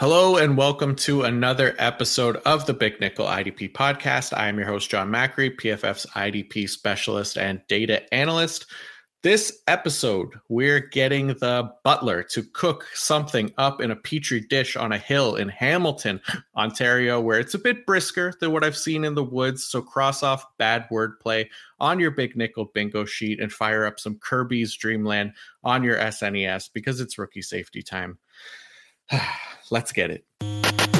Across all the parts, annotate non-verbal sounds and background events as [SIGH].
Hello and welcome to another episode of the Big Nickel IDP podcast. I am your host, Jon Macri, PFF's IDP specialist and data analyst. This episode, we're getting the butler to cook something up in a petri dish on a hill in Hamilton, Ontario, where it's a bit brisker than what I've seen in the woods. So cross off bad wordplay on your Big Nickel bingo sheet and fire up some Kirby's Dreamland on your SNES because it's rookie safety time. [SIGHS] Let's get it.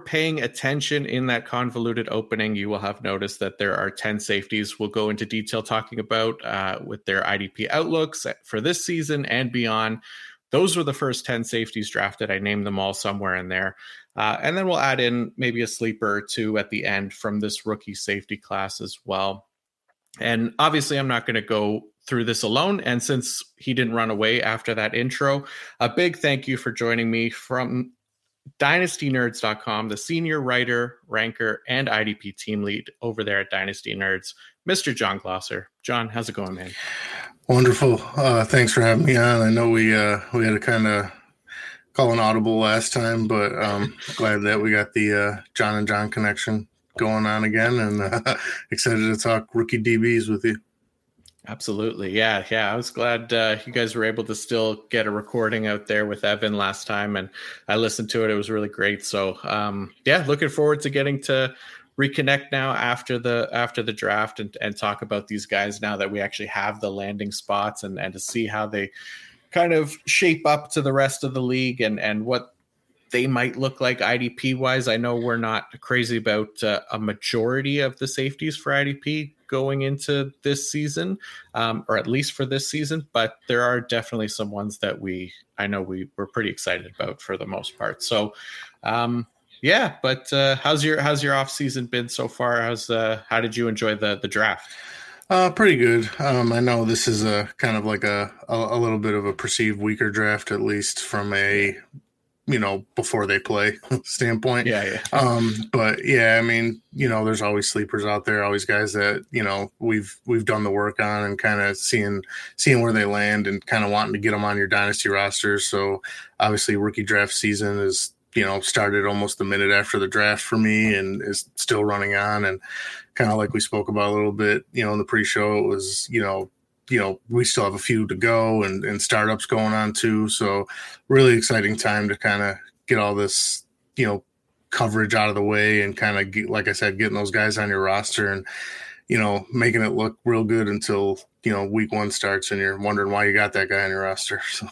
Paying attention in that convoluted opening, you will have noticed that there are 10 safeties we'll go into detail talking about uh, with their IDP outlooks for this season and beyond. Those were the first 10 safeties drafted. I named them all somewhere in there. Uh, and then we'll add in maybe a sleeper or two at the end from this rookie safety class as well. And obviously, I'm not going to go through this alone. And since he didn't run away after that intro, a big thank you for joining me from dynastynerds.com, the senior writer, ranker, and IDP team lead over there at Dynasty Nerds, Mr. Jon Glosser. John, how's it going, man? Wonderful. Uh, thanks for having me on. I know we uh, we had to kind of call an audible last time, but um, [LAUGHS] glad that we got the uh, John and John connection going on again, and uh, [LAUGHS] excited to talk rookie DBs with you. Absolutely. Yeah. Yeah. I was glad uh, you guys were able to still get a recording out there with Evan last time. And I listened to it. It was really great. So, um, yeah, looking forward to getting to reconnect now after the after the draft and, and talk about these guys now that we actually have the landing spots and, and to see how they kind of shape up to the rest of the league and, and what they might look like IDP wise. I know we're not crazy about uh, a majority of the safeties for IDP going into this season, um, or at least for this season. But there are definitely some ones that we, I know we were pretty excited about for the most part. So, um, yeah. But uh, how's your how's your off season been so far? How's uh, how did you enjoy the the draft? Uh, pretty good. Um, I know this is a kind of like a, a, a little bit of a perceived weaker draft, at least from a you know before they play [LAUGHS] standpoint. Yeah yeah. Um but yeah i mean you know there's always sleepers out there always guys that you know we've we've done the work on and kind of seeing seeing where they land and kind of wanting to get them on your dynasty rosters so obviously rookie draft season is you know started almost the minute after the draft for me and is still running on. And kind of like we spoke about a little bit you know in the pre-show it was you know you know we still have a few to go and, and startups going on too. So really exciting time to kind of get all this you know coverage out of the way and kind of like i said getting those guys on your roster and you know making it look real good until you know week one starts and you're wondering why you got that guy on your roster [LAUGHS] so.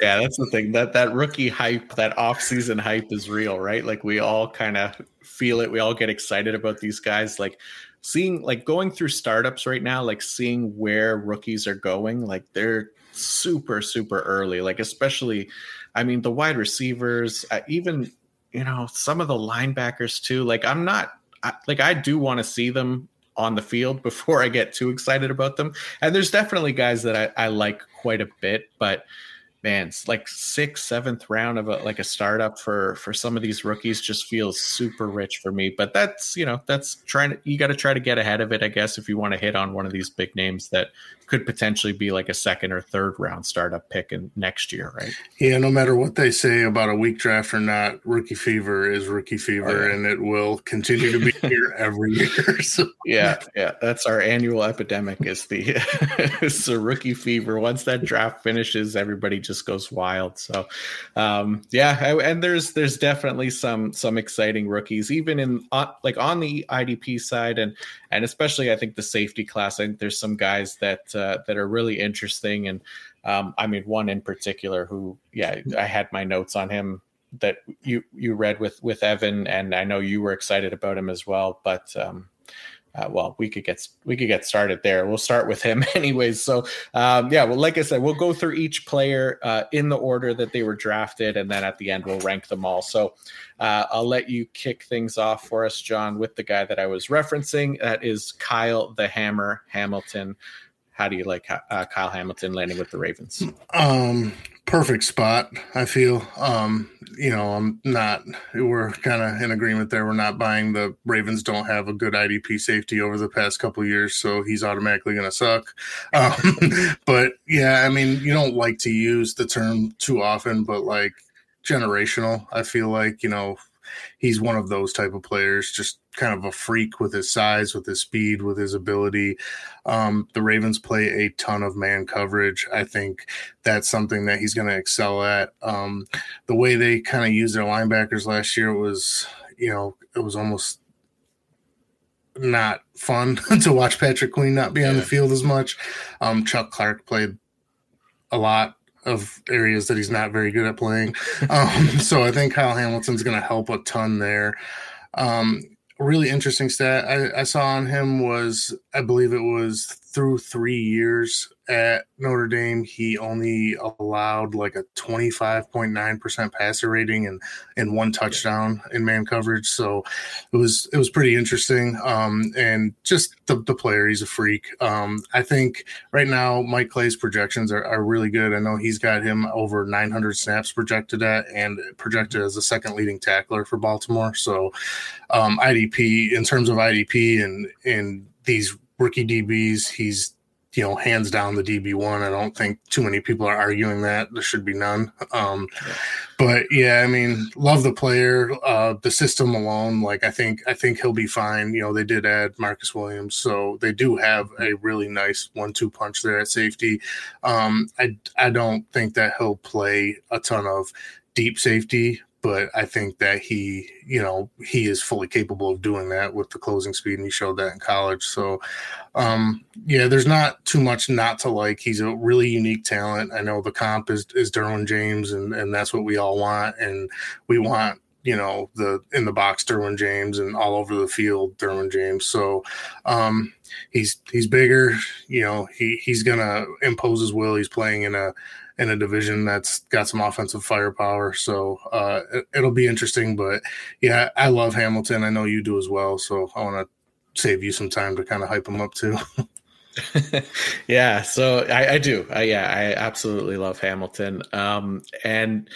Yeah that's the thing. That that rookie hype that off-season hype is real right? Like we all kind of feel it. We all get excited about these guys. Like seeing like going through startups right now, like seeing where rookies are going, like they're super, super early. Like, especially, I mean, the wide receivers, uh, even, you know, some of the linebackers too. Like, I'm not, I, like, I do want to see them on the field [LAUGHS] before I get too excited about them. And there's definitely guys that I, I like quite a bit, but man, like sixth, seventh round of a like a startup for for some of these rookies just feels super rich for me. But that's you know that's trying to you got to try to get ahead of it, I guess, if you want to hit on one of these big names that could potentially be like a second or third round startup pick in next year, right? Yeah, no matter what they say about a weak draft or not, rookie fever is rookie fever, oh, yeah. and it will continue to be [LAUGHS] here every year. So. Yeah, yeah, that's our annual epidemic. Is the [LAUGHS] it's the rookie fever. Once that draft finishes, everybody just goes wild. So, um, yeah, and there's there's definitely some some exciting rookies, even in uh, like on the IDP side, and and especially I think the safety class. I think there's some guys that uh, that are really interesting, and um, I mean one in particular who, yeah, I had my notes on him that you you read with with Evan, and I know you were excited about him as well. But um, uh, well, we could get we could get started there. We'll start with him, [LAUGHS] anyways. So, um, yeah, well, like I said, we'll go through each player uh, in the order that they were drafted, and then at the end we'll rank them all. So, uh, I'll let you kick things off for us, John, with the guy that I was referencing. That is Kyle the Hammer Hamilton. How do you like uh, Kyle Hamilton landing with the Ravens? Um, perfect spot. I feel. Um, you know, I'm not. We're kind of in agreement there. We're not buying the Ravens. Don't have a good IDP safety over the past couple years, so he's automatically going to suck. [LAUGHS] Um, but yeah, I mean, you don't like to use the term too often, but like generational. I feel like you know he's one of those type of players, just kind of a freak with his size, with his speed, with his ability. Um, the Ravens play a ton of man coverage. I think that's something that he's going to excel at. Um, the way they kind of used their linebackers last year was, you know, it was almost not fun [LAUGHS] to watch Patrick Queen not be on the field as much. Um, Chuck Clark played a lot of areas that he's not very good at playing. [LAUGHS] Um, so I think Kyle Hamilton's going to help a ton there. Um, really interesting stat. I, I, saw on him was I believe it was through three years at Notre Dame, he only allowed like a 25.9% passer rating and and one touchdown in man coverage. So it was it was pretty interesting. Um, and just the, the player, he's a freak. Um, I think right now Mike Clay's projections are, are really good. I know he's got him over 900 snaps projected at and projected as the second leading tackler for Baltimore. So um, IDP in terms of IDP and and these rookie DBs, he's you know, hands down the DB one. I don't think too many people are arguing that there should be none. Um. But yeah, I mean, love the player, uh, the system alone. Like, I think I think he'll be fine. You know, they did add Marcus Williams, so they do have a really nice one-two punch there at safety. Um, I I don't think that he'll play a ton of deep safety but I think that he, you know, he is fully capable of doing that with the closing speed, and he showed that in college. So, um, yeah, there's not too much not to like. He's a really unique talent. I know the comp is is Derwin James, and and that's what we all want, and we want you know the in the box Derwin James and all over the field Derwin James. So um, he's he's bigger. You know he he's gonna impose his will. He's playing in a in a division that's got some offensive firepower. So uh, it, will be interesting. But yeah, I love Hamilton. I know you do as well. So I want to save you some time to kind of hype him up too. [LAUGHS] [LAUGHS] yeah, so I, I do. I, yeah, I absolutely love Hamilton. Um, and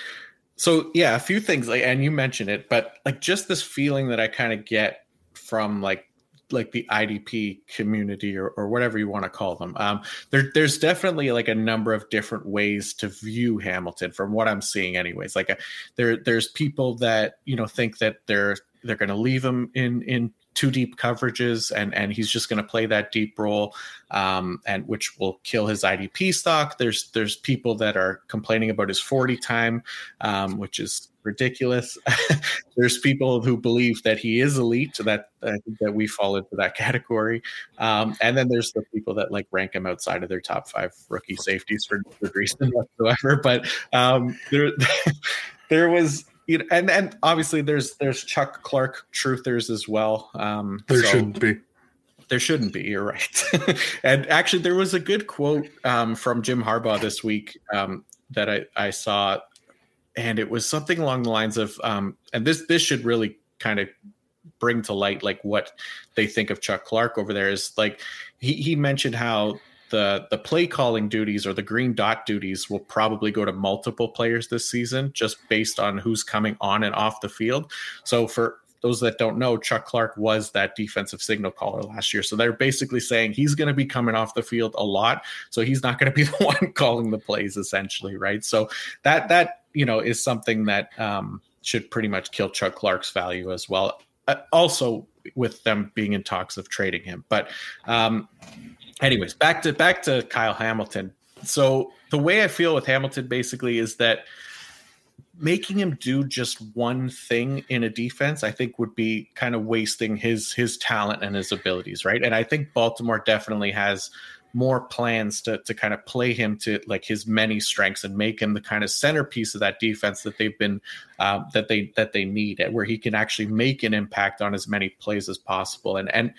so yeah, a few things like, and you mentioned it, but like just this feeling that I kind of get from like like the IDP community or, or whatever you want to call them. Um, there, there's definitely like a number of different ways to view Hamilton from what I'm seeing, anyways. Like a, uh, there, there's people that you know think that they're they're going to leave him in in two deep coverages and and he's just going to play that deep role um, and which will kill his idp stock. There's there's people that are complaining about his 40 time um, which is ridiculous. [LAUGHS] There's people who believe that he is elite that that we fall into that category. Um, and then there's the people that like rank him outside of their top five rookie safeties for no reason whatsoever. But um, there [LAUGHS] there was you know, and and obviously there's there's Chuck Clark truthers as well. Um, there so shouldn't be. There shouldn't be. You're right. [LAUGHS] and actually, there was a good quote um, from Jim Harbaugh this week um, that I, I saw, and it was something along the lines of, um, and this this should really kind of bring to light like what they think of Chuck Clark over there is like he he mentioned how the the play calling duties or the green dot duties will probably go to multiple players this season just based on who's coming on and off the field. So for those that don't know, Chuck Clark was that defensive signal caller last year. So they're basically saying he's going to be coming off the field a lot. So he's not going to be [LAUGHS] the one calling the plays essentially, right? So that that you know is something that um, should pretty much kill Chuck Clark's value as well. Uh, also with them being in talks of trading him, but um, anyways, back to back to Kyle Hamilton. So the way I feel with Hamilton basically is that making him do just one thing in a defense, I think would be kind of wasting his his talent and his abilities, right? And I think Baltimore definitely has more plans to to kind of play him to like his many strengths and make him the kind of centerpiece of that defense that they've been uh, that they that they need, where he can actually make an impact on as many plays as possible. And and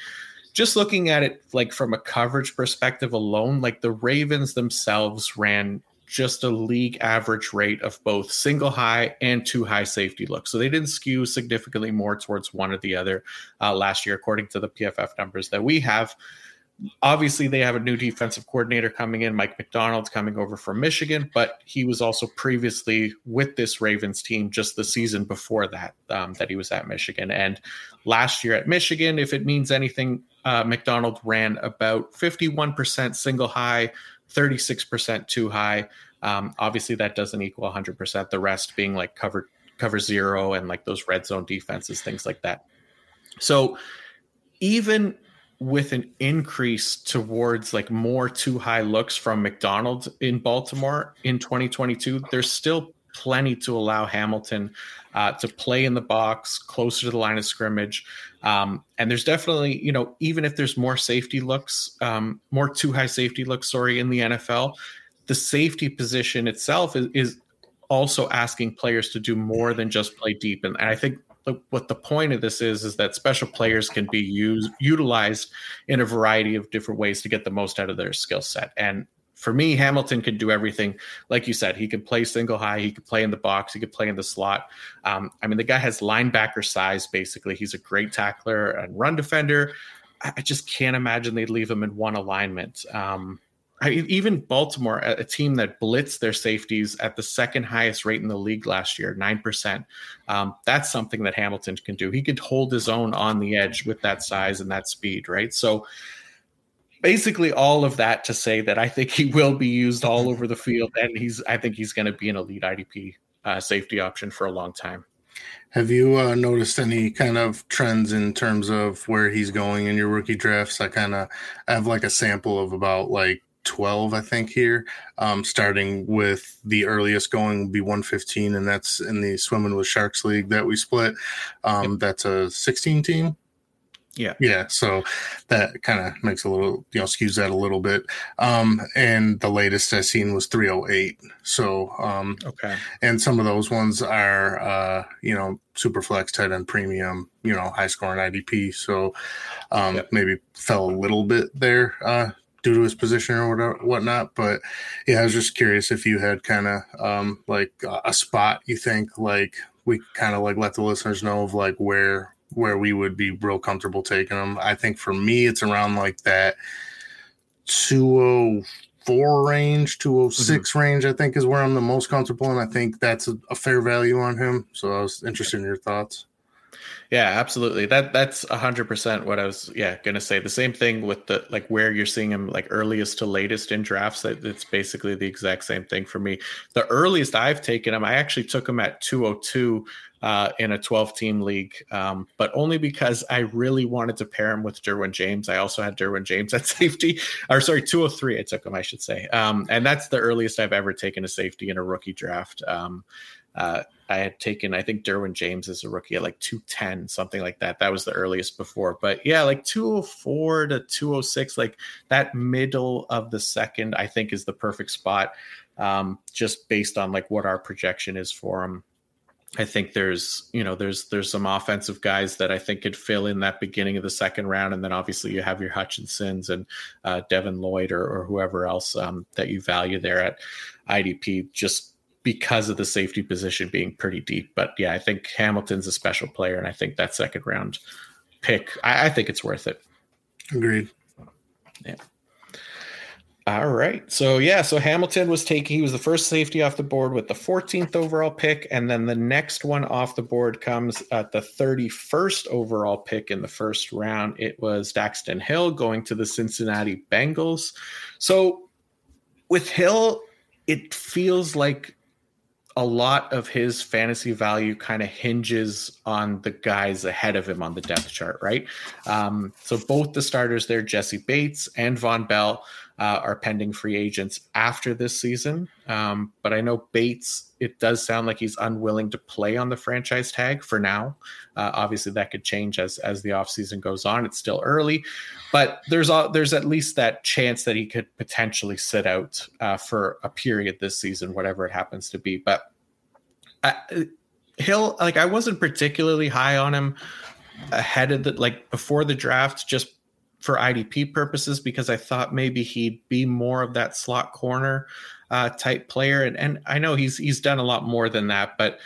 just looking at it like from a coverage perspective alone, like the Ravens themselves ran just a league average rate of both single high and two high safety looks. So they didn't skew significantly more towards one or the other uh, last year, according to the PFF numbers that we have. Obviously, they have a new defensive coordinator coming in, Mike Macdonald's coming over from Michigan, but he was also previously with this Ravens team just the season before that, um, that he was at Michigan. And last year at Michigan, if it means anything, uh, Macdonald ran about 51% single high, 36% two high. Um, obviously, that doesn't equal 100%. The rest being like cover cover zero and like those red zone defenses, things like that. So even with an increase towards like more two high looks from Macdonald in Baltimore in 2022, there's still plenty to allow Hamilton uh, to play in the box closer to the line of scrimmage. Um, and there's definitely, you know, even if there's more safety looks, um, more two high safety looks, sorry, in the NFL, the safety position itself is, is also asking players to do more than just play deep. And, and I think what the point of this is is that special players can be used utilized in a variety of different ways to get the most out of their skill set and for me hamilton can do everything like you said he can play single high he could play in the box he could play in the slot um, i mean the guy has linebacker size basically he's a great tackler and run defender i, just can't imagine they'd leave him in one alignment um, I, even Baltimore, a team that blitzed their safeties at the second highest rate in the league last year, 9%. Um, that's something that Hamilton can do. He could hold his own on the edge with that size and that speed, right? So basically all of that to say that I think he will be used all over the field. And he's, I think he's going to be an elite IDP uh, safety option for a long time. Have you uh, noticed any kind of trends in terms of where he's going in your rookie drafts? I kind of have like a sample of about like 12, I think, here. Um, starting with the earliest going will be 115, and that's in the Swimming with Sharks League that we split. Um. That's a 16 team. Yeah. Yeah. So that kind of makes a little, you know, skews that a little bit. Um, and the latest I seen was 308. So, um, okay. And some of those ones are, uh, you know, super flex tight end premium, you know, high scoring IDP. So, um, yep. maybe fell a little bit there, uh, due to his position or whatever, whatnot. But yeah, I was just curious if you had kind of um, like a spot you think like we kind of like let the listeners know of like where where we would be real comfortable taking them. I think for me, it's around like that 204 range, 206 mm-hmm. range, I think is where I'm the most comfortable. And I think that's a, a fair value on him. So I was interested in your thoughts. Yeah, absolutely. That that's a hundred percent what I was yeah gonna say. The same thing with the like where you're seeing him like earliest to latest in drafts. That it's basically the exact same thing for me. The earliest I've taken him, I actually took him at 202 uh, in a 12 team league, um, but only because I really wanted to pair him with Derwin James. I also had Derwin James at [LAUGHS] safety, or sorry, 203. I took him, I should say. Um, and that's the earliest I've ever taken a safety in a rookie draft. Um, uh, I had taken, I think Derwin James as a rookie at like 210, something like that. That was the earliest before. But yeah, like 204 to 206, like that middle of the second, I think is the perfect spot. Um, just based on like what our projection is for him. I think there's, you know, there's there's some offensive guys that I think could fill in that beginning of the second round, and then obviously you have your Hutchinsons and uh, Devin Lloyd or, or whoever else um, that you value there at IDP. Just because of the safety position being pretty deep. But yeah, I think Hamilton's a special player, and I think that second round pick, I, I think it's worth it. Agreed. Yeah. All right. So yeah, so Hamilton was taking he was the first safety off the board with the 14th overall pick and then the next one off the board comes at the 31st overall pick in the first round. It was Daxton Hill going to the Cincinnati Bengals. So with Hill, it feels like a lot of his fantasy value kind of hinges on the guys ahead of him on the depth chart, right? Um, so both the starters there, Jessie Bates and Vonn Bell, uh, are pending free agents after this season. Um, but I know Bates, it does sound like he's unwilling to play on the franchise tag for now. Uh, obviously, that could change as as the offseason goes on. It's still early, but there's a, there's at least that chance that he could potentially sit out uh, for a period this season, whatever it happens to be. But I, Hill, like I wasn't particularly high on him ahead of the like before the draft, just for IDP purposes because I thought maybe he'd be more of that slot corner uh, type player, and and I know he's he's done a lot more than that, but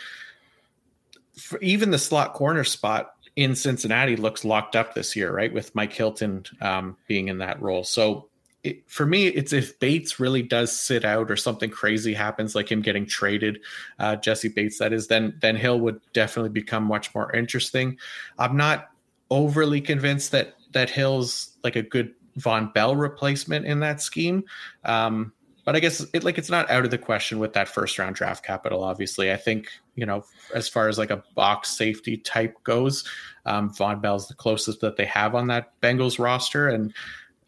even the slot corner spot in Cincinnati looks locked up this year, right? With Mike Hilton um, being in that role, so. It, for me, it's if Bates really does sit out or something crazy happens, like him getting traded, uh, Jessie Bates, that is, then then Hill would definitely become much more interesting. I'm not overly convinced that that Hill's like a good Vonn Bell replacement in that scheme. Um, but I guess it like it's not out of the question with that first round draft capital. Obviously, I think you know as far as like a box safety type goes, um, Vonn Bell's the closest that they have on that Bengals roster, and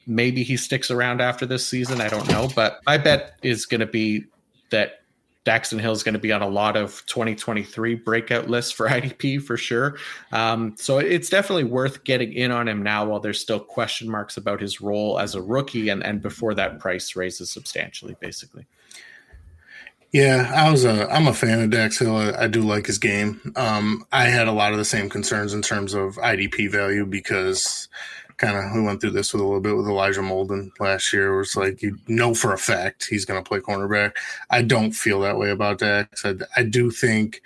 maybe he sticks around after this season. I don't know, but my bet is going to be that Daxton Hill is going to be on a lot of 2023 breakout lists for [LAUGHS] IDP for sure. Um, so it's definitely worth getting in on him now while there's still question marks about his role as a rookie and, and before that price raises substantially, basically. Yeah, I was a I'm a fan of Dax Hill. I, I do like his game. Um, I had a lot of the same concerns in terms of IDP value because kind of we went through this with a little bit with Elijah Molden last year. Where it's like you know for a fact he's going to play cornerback. I don't feel that way about Dax. I, I do think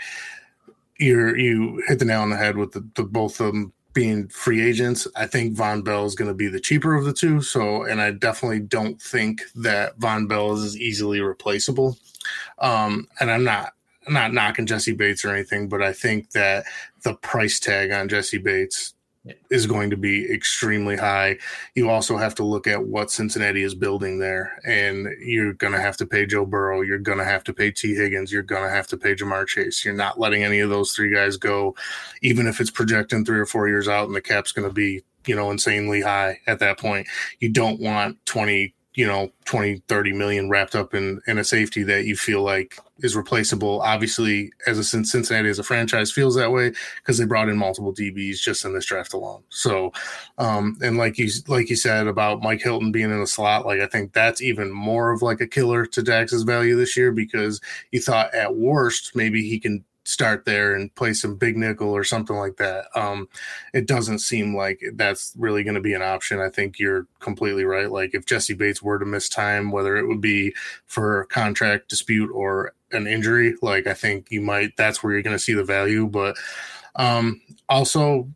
you're you hit the nail on the head with the, the both of them being free agents. I think Vonn Bell is going to be the cheaper of the two. So, and I definitely don't think that Vonn Bell is easily replaceable. Um, and I'm not not knocking Jessie Bates or anything, but I think that the price tag on Jessie Bates is going to be extremely high. You also have to look at what Cincinnati is building there, and you're going to have to pay Joe Burrow. You're going to have to pay Tee Higgins. You're going to have to pay Ja'Marr Chase. You're not letting any of those three guys go, even if it's projecting three or four years out, and the cap's going to be you know insanely high at that point. You don't want 20 you know 20 30 million wrapped up in in a safety that you feel like is replaceable. Obviously as a cincinnati as a franchise feels that way because they brought in multiple dbs just in this draft alone. So um and like you like you said about mike hilton being in the slot like i think that's even more of like a killer to dax's value this year because you thought at worst maybe he can start there and play some big nickel or something like that. Um, it doesn't seem like that's really going to be an option. I think you're completely right. Like if Jessie Bates were to miss time, whether it would be for contract dispute or an injury, like I think you might, that's where you're going to see the value. But um, also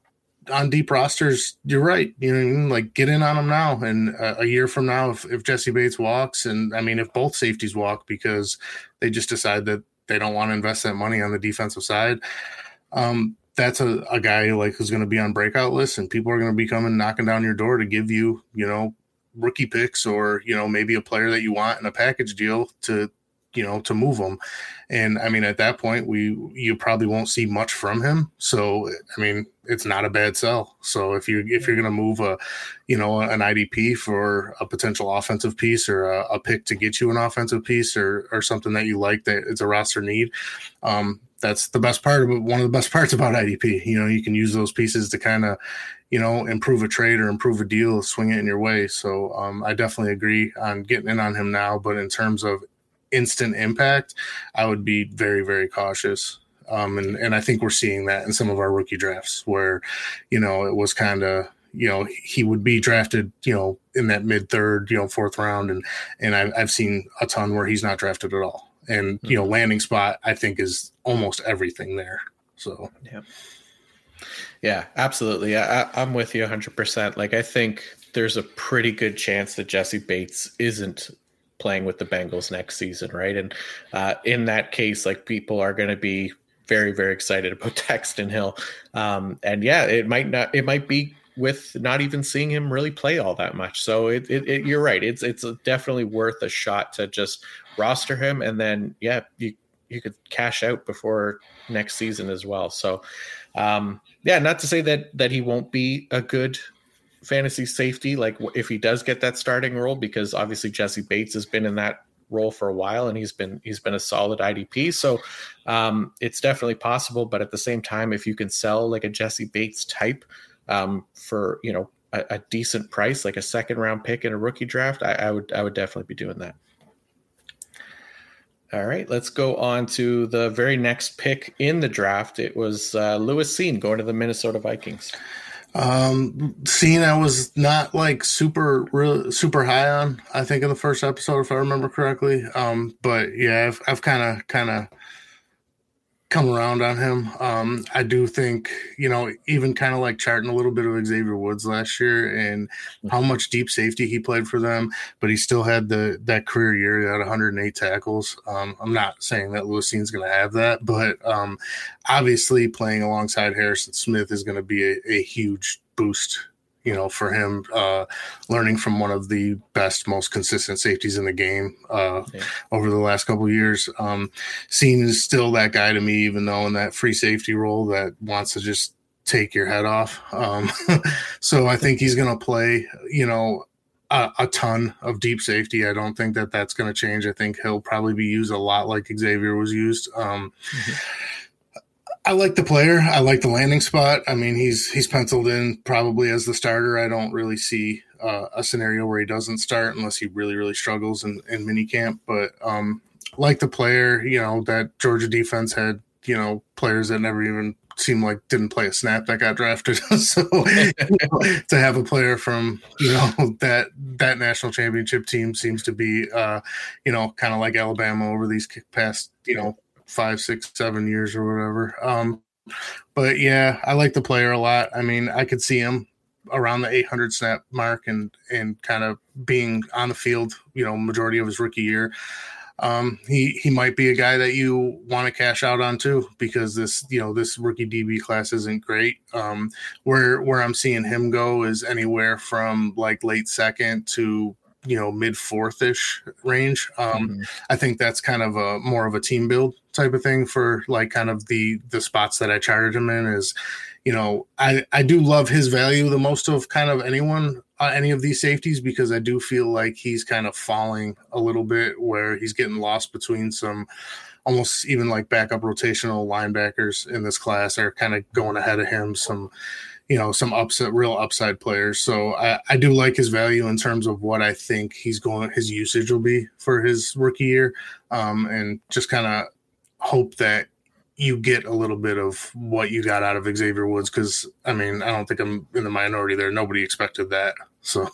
on deep rosters, you're right. You know, like get in on them now, and a, a year from now, if, if Jessie Bates walks, and I mean, if both safeties walk because they just decide that they don't want to invest that money on the defensive side. Um, that's a, a guy like who's going to be on breakout lists, and people are going to be coming knocking down your door to give you, you know, rookie picks or you know maybe a player that you want in a package deal to you know to move them and i mean at that point we you probably won't see much from him so i mean it's not a bad sell so if you if you're going to move a you know an idp for a potential offensive piece or a, a, pick to get you an offensive piece or or something that you like that it's a roster need um that's the best part of one of the best [LAUGHS] parts about idp you know you can use those pieces to kind of you know, improve a trade or improve a deal, swing it in your way. So um, I definitely agree on getting in on him now. But in terms of instant impact, I would be very, very cautious. Um, and, and I think we're seeing that in some of our rookie drafts where, you know, it was kind of, you know, he would be drafted, you know, in that mid third, you know, fourth round. And, and I've, I've seen a ton where he's not drafted at all. And, you know, mm-hmm. landing spot, I think is almost everything there. So, yeah. Yeah, absolutely. I, I'm with you 100%. Like, I think there's a pretty good chance that Jessie Bates isn't playing with the Bengals next season, right? And uh, in that case, like, people are going to be very, very excited about [LAUGHS] Daxton Hill. Um, and yeah, it might not, it might be with not even seeing him really play all that much. So it, it, it, you're right. It's it's definitely worth a shot to just roster him, and then yeah, you you could cash out before next season as well. So um, yeah, not to say that that he won't be a good fantasy safety, like if he does get that starting role, because obviously Jessie Bates has been in that role for a while and he's been he's been a solid IDP. So um, it's definitely possible. But at the same time, if you can sell like a Jessie Bates type um, for you know a, a, decent price, like a second round pick in a rookie draft, I, I would I would definitely be doing that. All right, let's go on to the very next pick in the draft. It was uh, Lewis Cine going to the Minnesota Vikings. Um, Cine I was not like super real, super high on. I think in the first episode, if I remember correctly. Um, but yeah, I've I've kind of kind of come around on him. Um, I do think, you know, even kind of like charting a little bit of Xavier Woods last year and how much deep safety he played for them, but he still had the that career year, had 108 tackles. Um, I'm not saying that Cine's going to have that, but um, obviously playing alongside Harrison Smith is going to be a, a huge boost you know, for him, uh, learning from one of the best, most consistent safeties in the game uh, yeah. over the last couple years. Um, Cine is still that guy to me, even though in that free safety role that wants to just take your head off. Um, [LAUGHS] so I think he's going to play, you know, a, a, ton of deep safety. I don't think that that's going to change. I think he'll probably be used a lot like Xavier was used. Um, mm-hmm I like the player. I like the landing spot. I mean, he's he's penciled in probably as the starter. I don't really see uh, a scenario where he doesn't start unless he really really struggles in, in minicamp. But um, like the player, you know, that Georgia defense had, you know, players that never even seemed like didn't play a snap that got drafted. [LAUGHS] so you know, to have a player from you know that that national championship team seems to be uh, you know kind of like Alabama over these past you know five, six, seven years or whatever. Um, but yeah, I like the player a lot. I mean, I could see him around the 800 snap mark and and kind of being on the field, you know, majority of his rookie year. Um, he he might be a guy that you want to cash out on too because this you know this rookie DB class isn't great. Um, where where I'm seeing him go is anywhere from like late second to you know mid fourth ish range. Um, mm-hmm. I think that's kind of a more of a team build type of thing for like kind of the the spots that I charted him in. Is you know I I do love his value the most of kind of anyone uh, any of these safeties because I do feel like he's kind of falling a little bit where he's getting lost between some almost even like backup rotational linebackers in this class are kind of going ahead of him. Some you know some upset real upside players so I, I do like his value in terms of what i think he's going his usage will be for his rookie year um, and just kind of hope that you get a little bit of what you got out of xavier woods because i mean i don't think i'm in the minority there nobody expected that so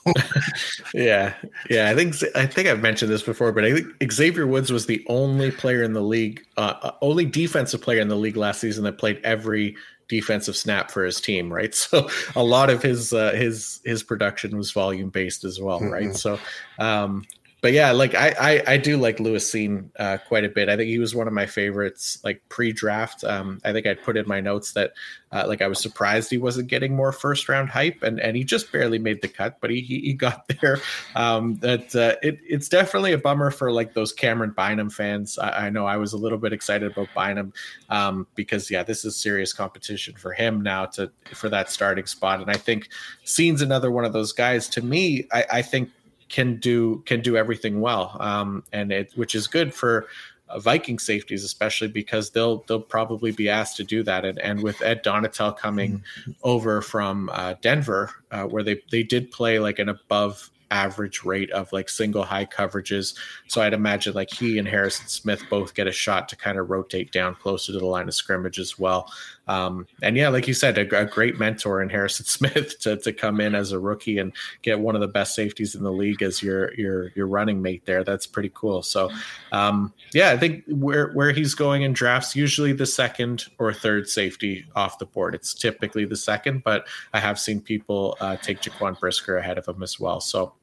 [LAUGHS] yeah yeah i think i think i've mentioned this before but i think xavier woods was the only player in the league uh, uh only defensive player in the league last season that played every defensive snap for his team, right? [LAUGHS] So a lot of his uh, his his production was volume based as well, right? Mm-hmm. So um, but yeah, like I, I, I do like Lewis Cine uh, quite a bit. I think he was one of my favorites, like pre-draft. Um, I think I'd put in my notes that uh, like I was surprised he wasn't getting more first round hype, and and he just barely made the cut, but he he, he got [LAUGHS] there. Um, that uh, it it's definitely a bummer for like those Camryn Bynum fans. I, I know I was a little bit excited about Bynum um, because yeah, this is serious competition for him now to for that starting spot, and I think Cine's another one of those guys. To me, I, I think can do can do everything well, um, and it which is good for uh, Viking safeties, especially because they'll they'll probably be asked to do that. And, and with Ed Donatell coming mm-hmm. over from uh, Denver, uh, where they they did play like an above average rate of like single high coverages. So I'd imagine like he and Harrison Smith both get a shot to kind of rotate down closer to the line of scrimmage as well. Um, and yeah, like you said, a, a, great mentor in Harrison [LAUGHS] Smith to, to come in as a rookie and get one of the best safeties in the league as your your your running mate there. That's pretty cool. So um, yeah, I think where where he's going in drafts, usually the second or third safety off the board. It's typically the second, but I have seen people uh, take Jaquan Brisker ahead of him as well. So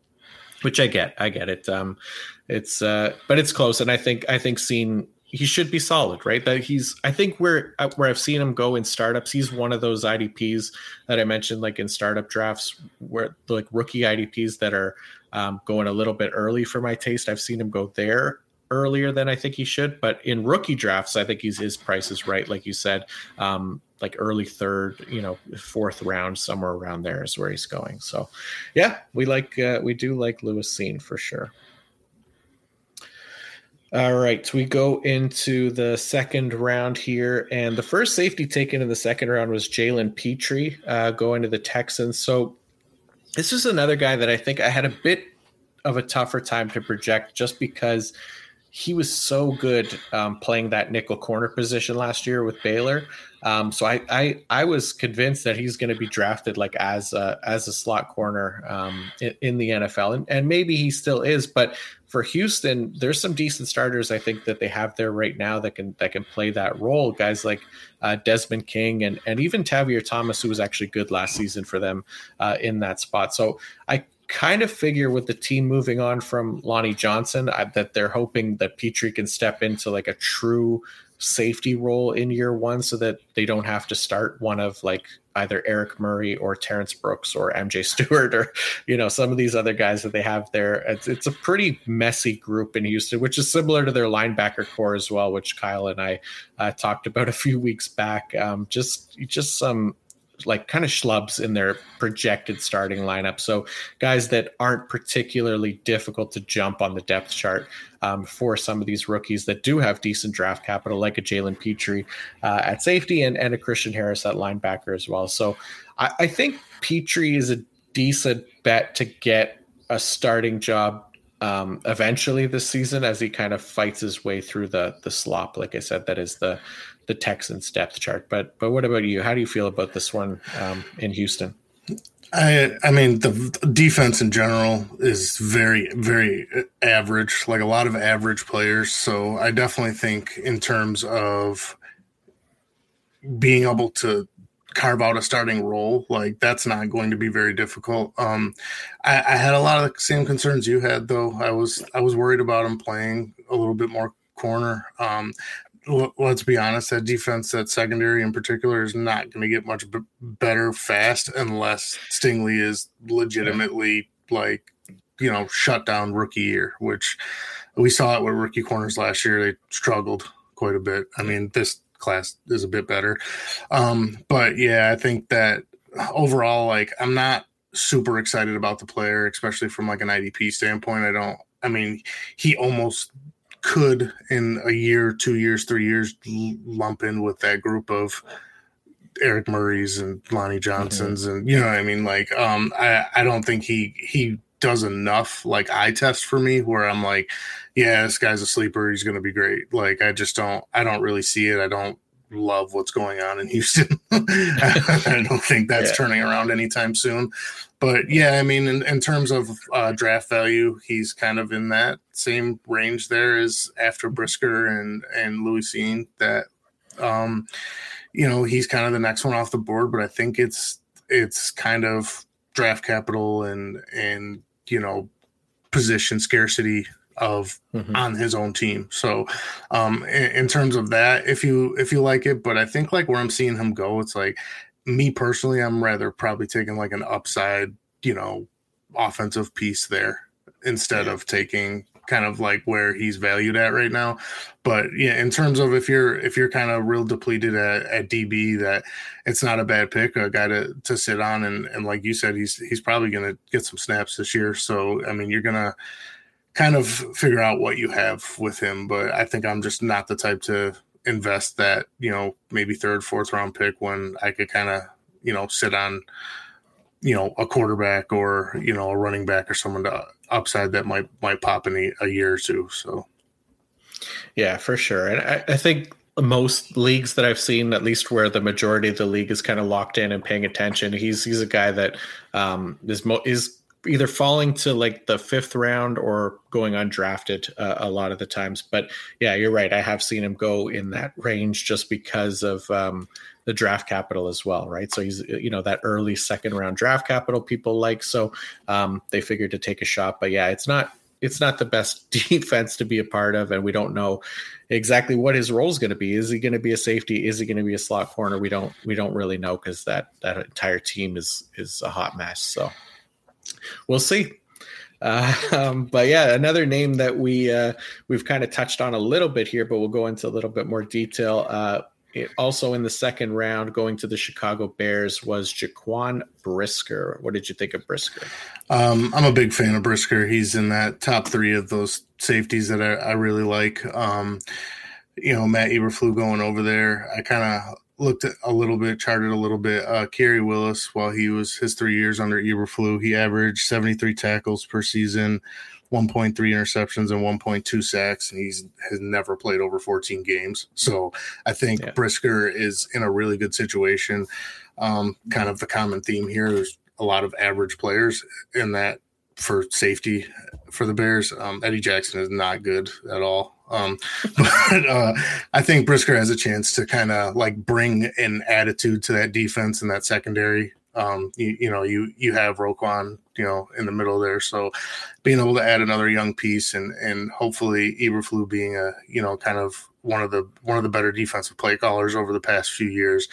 which I get. I get it. Um, it's uh, but it's close, and I think I think Cine he should be solid, right? That he's I think where uh, where I've seen him go in startups, he's one of those IDPs that I mentioned, like in startup drafts, where like rookie IDPs that are um, going a little bit early for my taste. I've seen him go there earlier than I think he should, but in rookie drafts, I think he's his price is right, like you said. Um, like early third, you know, fourth round, somewhere around there is where he's going. So, yeah, we like uh, we do like Lewis Cine for sure. All right, we go into the second round here, and the first safety taken in the second round was Jalen Pitre uh, going to the Texans. So this is another guy that I think I had a bit of a tougher time to project, just because he was so good um, playing that nickel corner position last year with Baylor. Um, so I, I I was convinced that he's going to be drafted like as a, as a slot corner um, in, in, the NFL, and, and maybe he still is. But for Houston, there's some decent starters I think that they have there right now that can that can play that role. Guys like uh, Desmond King and and even Tavierre Thomas, who was actually good last season for them uh, in that spot. So I kind of figure with the team moving on from Lonnie Johnson I, that they're hoping that Pitre can step into like a true safety role in year one so that they don't have to start one of like either Eric Murray or Terrence Brooks or MJ [LAUGHS] Stewart or you know some of these other guys that they have there. It's, it's a pretty messy group in Houston, which is similar to their linebacker core as well, which Kyle and I uh, talked about a few weeks back. Um, just just some like kind of schlubs in their projected starting lineup. So guys that aren't particularly difficult to jump on the depth chart um, for some of these rookies that do have decent draft capital, like a Jalen Pitre uh, at safety and, and a Christian Harris at linebacker as well. So I, I think Pitre is a decent bet to get a starting job um, eventually this season as he kind of fights his way through the the slop. Like I said, that is the the Texans depth chart. But but what about you? How do you feel about this one um, in Houston? I I mean the defense in general is very very average, like a lot of average players. So I definitely think in terms of being able to carve out a starting role, like that's not going to be very difficult. Um, I, I had a lot of the same concerns you had, though. I was I was worried about him playing a little bit more corner. Um, let's be honest, that defense, that secondary in particular, is not going to get much b- better fast unless Stingley is legitimately like, you know, shut down rookie year, which we saw it with rookie corners last year. They struggled quite a bit. I mean, this class is a bit better. Um, but yeah, I think that overall, like, I'm not super excited about the player, especially from like an IDP standpoint. I don't, I mean, he almost could in a year, two years, three years lump in with that group of Eric Murray's and Lonnie mm-hmm. Johnson's mm-hmm. and you know what I mean. Like, um, I I don't think he he does enough like eye test for me where I'm like, yeah, this guy's a sleeper. He's gonna be great. Like, I just don't I don't really see it. I don't love what's going on in Houston. [LAUGHS] I don't think that's yeah. turning around anytime soon. But yeah, I mean, in, in terms of uh, draft value, he's kind of in that same range there as after Brisker and and Lewis Cine. That um, you know, he's kind of the next one off the board. But I think it's it's kind of draft capital and and you know position scarcity of mm-hmm. on his own team. So, um, in, in, terms of that, if you if you like it, but I think like where I'm seeing him go, it's like me personally, I'm rather probably taking like an upside, you know, offensive piece there instead yeah. of taking kind of like where he's valued at right now. But yeah, in terms of if you're if you're kind of real depleted at, at DB, that it's not a bad pick, a guy to, to sit on and, and like you said, he's he's probably gonna get some snaps this year. So I mean you're gonna kind of figure out what you have with him. But I think I'm just not the type to invest that, you know, maybe third, fourth round pick when I could kind of, you know, sit on, you know, a quarterback or, you know, a running back or someone to upside that might might pop in a, year or two. So yeah, for sure. And I, I think most leagues that I've seen, at least where the majority of the league is kind of locked in and paying attention, he's he's a guy that um, is mo- is either falling to like the fifth round or going undrafted uh, a lot of the times. But yeah, you're right. I have seen him go in that range just because of um, the draft capital as well, right? So he's you know that early second round draft capital people like, so um, they figured to take a shot. But yeah, it's not it's not the best [LAUGHS] defense to be a part of, and we don't know exactly what his role is going to be. Is he going to be a safety? Is he going to be a slot corner? We don't we don't really know because that that entire team is is a hot mess. So we'll see. Uh, [LAUGHS] um, but yeah, another name that we uh, we've kind of touched on a little bit here, but we'll go into a little bit more detail. Uh, it, also in the second round, going to the Chicago Bears was Jaquan Brisker. What did you think of Brisker? Um, I'm a big fan of Brisker. He's in that top three of those safeties that I, I really like. Um, you know, Matt Eberflus going over there. I kind of looked at a little bit, charted a little bit. Uh, Khari Willis, while he was his three years under Eberflus, he averaged 73 tackles per season, 1.3 interceptions and 1.2 sacks, and he's has never played over 14 games. So I think yeah. Brisker is in a really good situation. Um, kind of the common theme here. There's a lot of average players in that for safety for the Bears. Um, Eddie Jackson is not good at all. Um, [LAUGHS] but uh, I think Brisker has a chance to kind of like bring an attitude to that defense and that secondary. Um, you, you, know, you you have Roquan, you know, in the middle there, so being able to add another young piece and and hopefully Eberflus being a you know kind of one of the one of the better defensive play callers over the past few years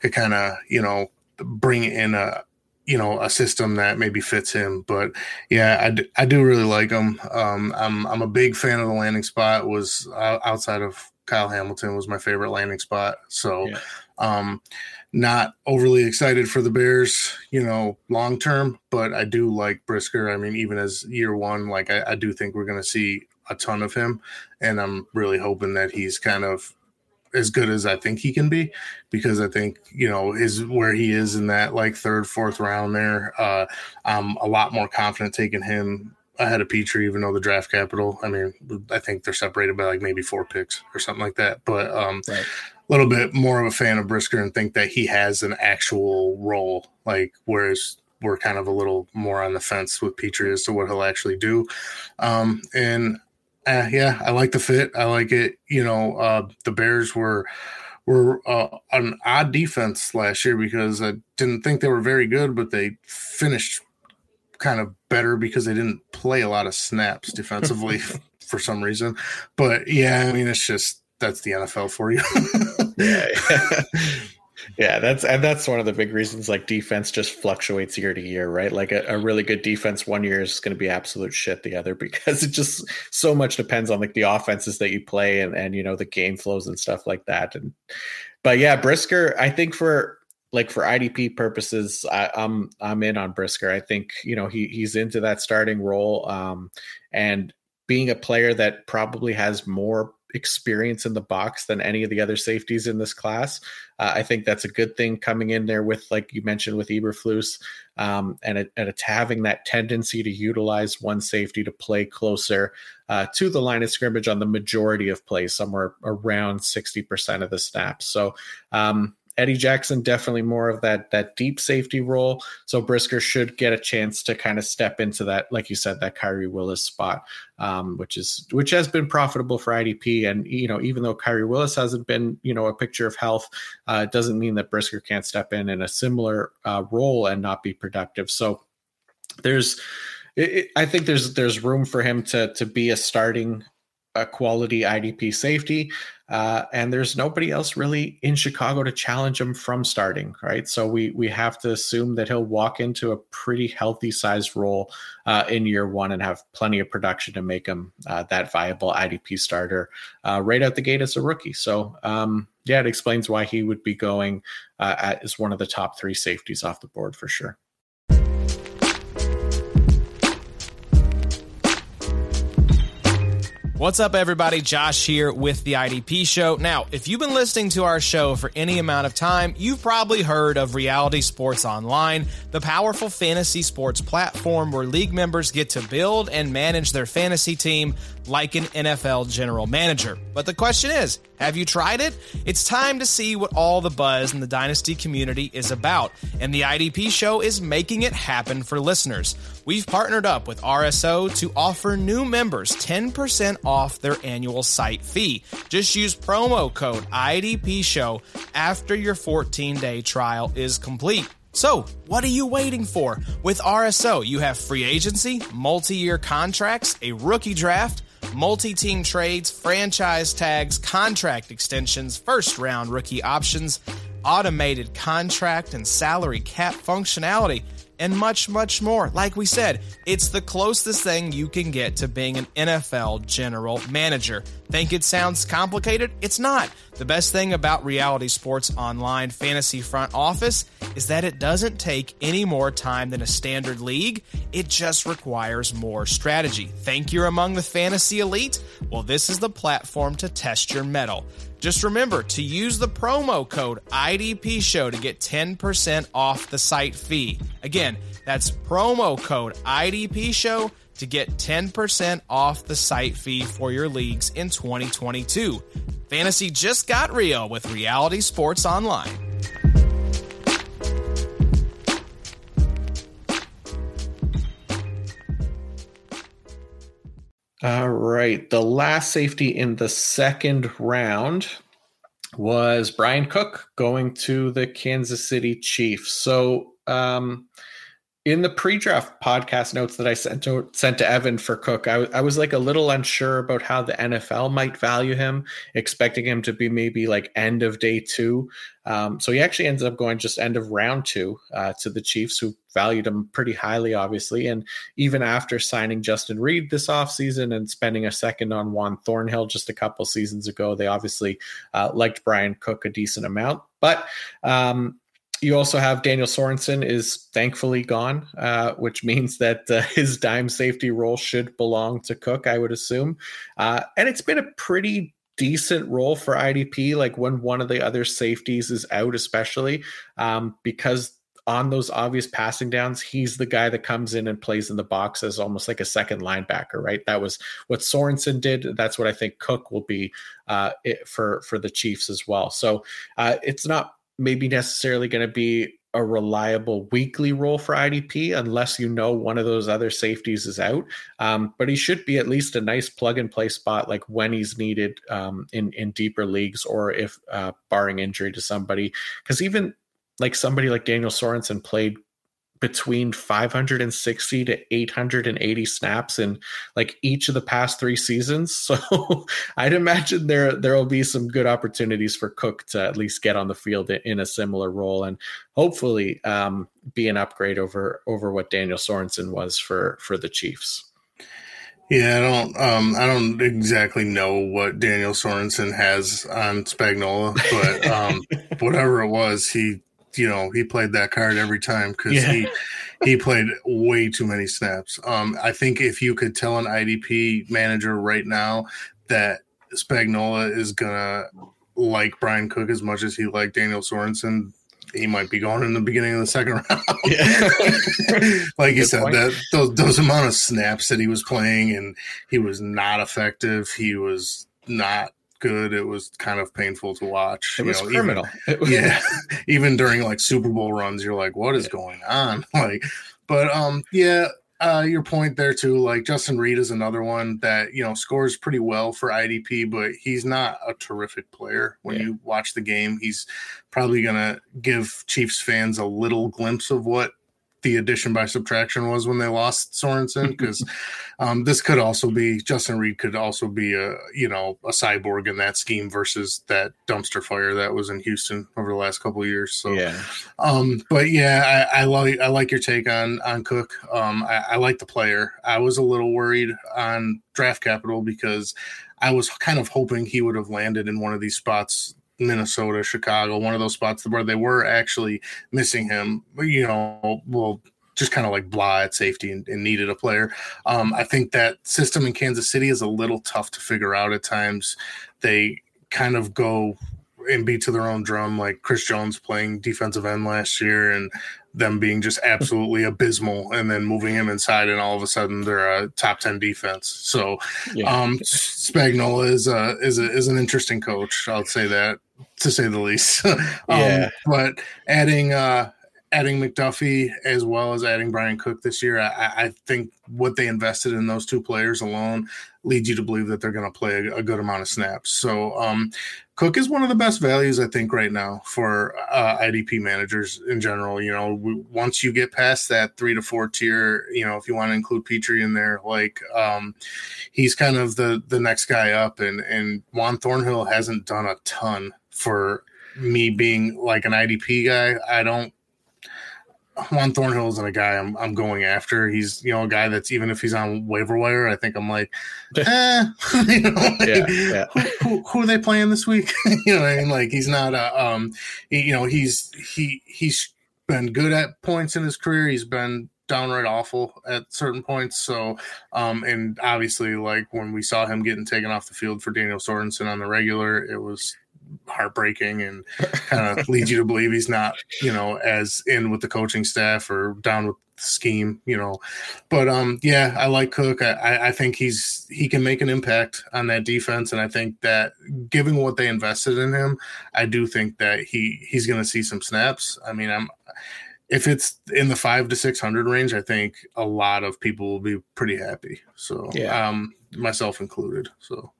could kind of you know bring in a you know a system that maybe fits him but yeah I, d- I do really like him um, I'm, I'm a big fan of the landing spot was uh, outside of kyle hamilton was my favorite landing spot so yeah. um, not overly excited for the bears you know long term but i do like brisker i mean even as year one like i, I do think we're going to see a ton of him and i'm really hoping that he's kind of as good as I think he can be because I think you know is where he is in that like third fourth round there. Uh, I'm a lot more confident taking him ahead of Pitre, even though the draft capital. I mean, I think they're separated by like maybe four picks or something like that. But um, right. a little bit more of a fan of Brisker and think that he has an actual role. Like whereas we're kind of a little more on the fence with Pitre as to what he'll actually do. Um, and uh, yeah, I like the fit. I like it. You know, uh, the Bears were were uh, an odd defense last year because I didn't think they were very good, but they finished kind of better because they didn't play a lot of snaps defensively [LAUGHS] for some reason. But yeah, I mean, it's just that's the NFL for you. yeah. yeah. [LAUGHS] [LAUGHS] Yeah, that's and that's one of the big reasons like defense just fluctuates year to year, right? Like a, a really good defense one year is going to be absolute shit the other [LAUGHS] because it just so much depends on like the offenses that you play and and you know the game flows and stuff like that. And but yeah, Brisker, I think for like for IDP purposes, I, I'm I'm in on Brisker. I think you know he he's into that starting role, um, and being a player that probably has more experience in the box than any of the other safeties in this class. Uh, I think that's a good thing coming in there with, like you mentioned, with Eberflus, um, and, and it's having that tendency to utilize one safety to play closer uh, to the line of scrimmage on the majority of plays, somewhere around 60% of the snaps. So, um, Eddie Jackson definitely more of that that deep safety role. So Brisker should get a chance to kind of step into that, like you said, that Khari Willis spot, um, which is which has been profitable for IDP. And you know, even though Khari Willis hasn't been you know a picture of health, uh, it doesn't mean that Brisker can't step in in a similar uh, role and not be productive. So there's. I think there's there's room for him to to be a starting a quality IDP safety. Uh, and there's nobody else really in Chicago to challenge him from starting, right? So we we have to assume that he'll walk into a pretty healthy sized role uh, in year one and have plenty of production to make him uh, that viable IDP starter uh, right out the gate as a rookie. So um, yeah, it explains why he would be going uh, as one of the top three safeties off the board for sure. What's up, everybody? Josh here with the IDP Show. Now, if you've been listening to our show for any amount of time, you've probably heard of Reality Sports Online, the powerful fantasy sports platform where league members get to build and manage their fantasy team like an NFL general manager. But the question is, have you tried it? It's time to see what all the buzz in the Dynasty community is about, and the IDP show is making it happen for listeners. We've partnered up with RSO to offer new members 10% off their annual site fee. Just use promo code IDP show after your 14 day trial is complete. So, what are you waiting for? With RSO, you have free agency, multi year contracts, a rookie draft multi team trades, franchise tags, contract extensions, first round rookie options, automated contract and salary cap functionality and much, much more. Like we said, it's the closest thing you can get to being an NFL general manager. Think it sounds complicated? It's not. The best thing about Reality Sports Online Fantasy Front Office is that it doesn't take any more time than a standard league, it just requires more strategy. Think you're among the fantasy elite? Well, this is the platform to test your mettle. Just remember to use the promo code IDP Show to get 10% off the site fee. Again, that's promo code IDP Show to get 10% off the site fee for your leagues in 2022. Fantasy just got real with Reality Sports Online. All right. The last safety in the second round was Bryan Cook going to the Kansas City Chiefs. So, um, in the pre-draft podcast notes that I sent to sent to Evan for Cook, I, I was like a little unsure about how the NFL might value him, expecting him to be maybe like end of day two. Um, so he actually ends up going just end of round two uh, to the Chiefs, who valued him pretty highly, obviously. And even after signing Justin Reid this offseason and spending a second on Juan Thornhill just a couple seasons ago, they obviously uh, liked Bryan Cook a decent amount. But um, you also have Daniel Sorensen is thankfully gone, uh, which means that uh, [LAUGHS] his dime safety role should belong to Cook, I would assume. Uh, and it's been a pretty decent role for IDP, like when one of the other safeties is out, especially um, because on those obvious passing downs, he's the guy that comes in and plays in the box as almost like a second linebacker, right? That was what Sorensen did. That's what I think Cook will be uh, for for the Chiefs as well. So uh, it's not maybe necessarily going to be a reliable weekly role for IDP unless you know one of those other safeties is out. Um, but he should be at least a nice plug and play spot, like when he's needed um, in in deeper leagues or if uh, barring injury to somebody. Because even like somebody like Daniel Sorensen played between 560 to 880 snaps in like each of the past three seasons. [LAUGHS] So I'd imagine there there will be some good opportunities for Cook to at least get on the field in a similar role and hopefully um, be an upgrade over over what Daniel Sorensen was for for the Chiefs. Yeah, I don't um I don't exactly know what Daniel Sorensen has on Spagnuolo, but um [LAUGHS] whatever it was, he you know he played that card every time because yeah. he he played way too many snaps. Um, I think if you could tell an IDP manager right now that Spagnuolo is gonna like Bryan Cook as much as he liked Daniel Sorensen, he might be going in the beginning of the second [LAUGHS] round. Yeah. [LAUGHS] like you said, point. that those, those amount of snaps that he was playing and he was not effective. He was not good. It was kind of painful to watch. It was know, criminal. [LAUGHS] Even, was- yeah, even during like Super Bowl runs, you're like, what is yeah. going on? [LAUGHS] Like, but um, yeah. Uh, your point there too, like Justin Reid is another one that you know scores pretty well for IDP, but he's not a terrific player. When yeah. you watch the game, he's probably gonna give Chiefs fans a little glimpse of what the addition by subtraction was when they lost Sorensen because [LAUGHS] um, this could also be Justin Reid could also be a you know a cyborg in that scheme versus that dumpster fire that was in Houston over the last couple of years. So yeah, um, but yeah, I, I like I like your take on on Cook. Um, I, I like the player. I was a little worried on draft capital because I was kind of hoping he would have landed in one of these spots Minnesota, Chicago, one of those spots where they were actually missing him. You know, well, just kind of like blah at safety and, and needed a player. Um, I think that system in Kansas City is a little tough to figure out at times. They kind of go and beat to their own drum, like Chris Jones playing defensive end last year and them being just absolutely abysmal and then moving him inside and all of a sudden they're a top 10 defense. So yeah. um Spagnuolo is a, is a, is an interesting coach. I'll say that to say the least. [LAUGHS] um, yeah. But adding uh, adding McDuffie as well as adding Bryan Cook this year, I, I, think what they invested in those two players alone leads you to believe that they're going to play a, a, good amount of snaps. So um, Cook is one of the best values I think right now for uh, IDP managers in general. You know, we, once you get past that three to four tier, you know, if you want to include Pitre in there, like um, he's kind of the the next guy up, and and Juan Thornhill hasn't done a ton for me being like an IDP guy. I don't Juan Thornhill isn't a guy I'm, I'm going after. He's you know a guy that's even if he's on waiver wire, I think I'm like, eh, [LAUGHS] you know, like, yeah, yeah. Who, who, who, are they playing this week? [LAUGHS] you know, I mean, like he's not a um, he, you know, he's he he's been good at points in his career. He's been downright awful at certain points. So, um, and obviously, like when we saw him getting taken off the field for Daniel Sorensen on the regular, it was heartbreaking and [LAUGHS] kind of leads you to believe he's not, you know, as in with the coaching staff or down with the scheme, you know. But um, yeah, I like Cook. I, I think he's he can make an impact on that defense, and I think that given what they invested in him, I do think that he he's going to see some snaps. I mean, I'm if it's in the five to six hundred range, I think a lot of people will be pretty happy. So yeah. um, myself included. So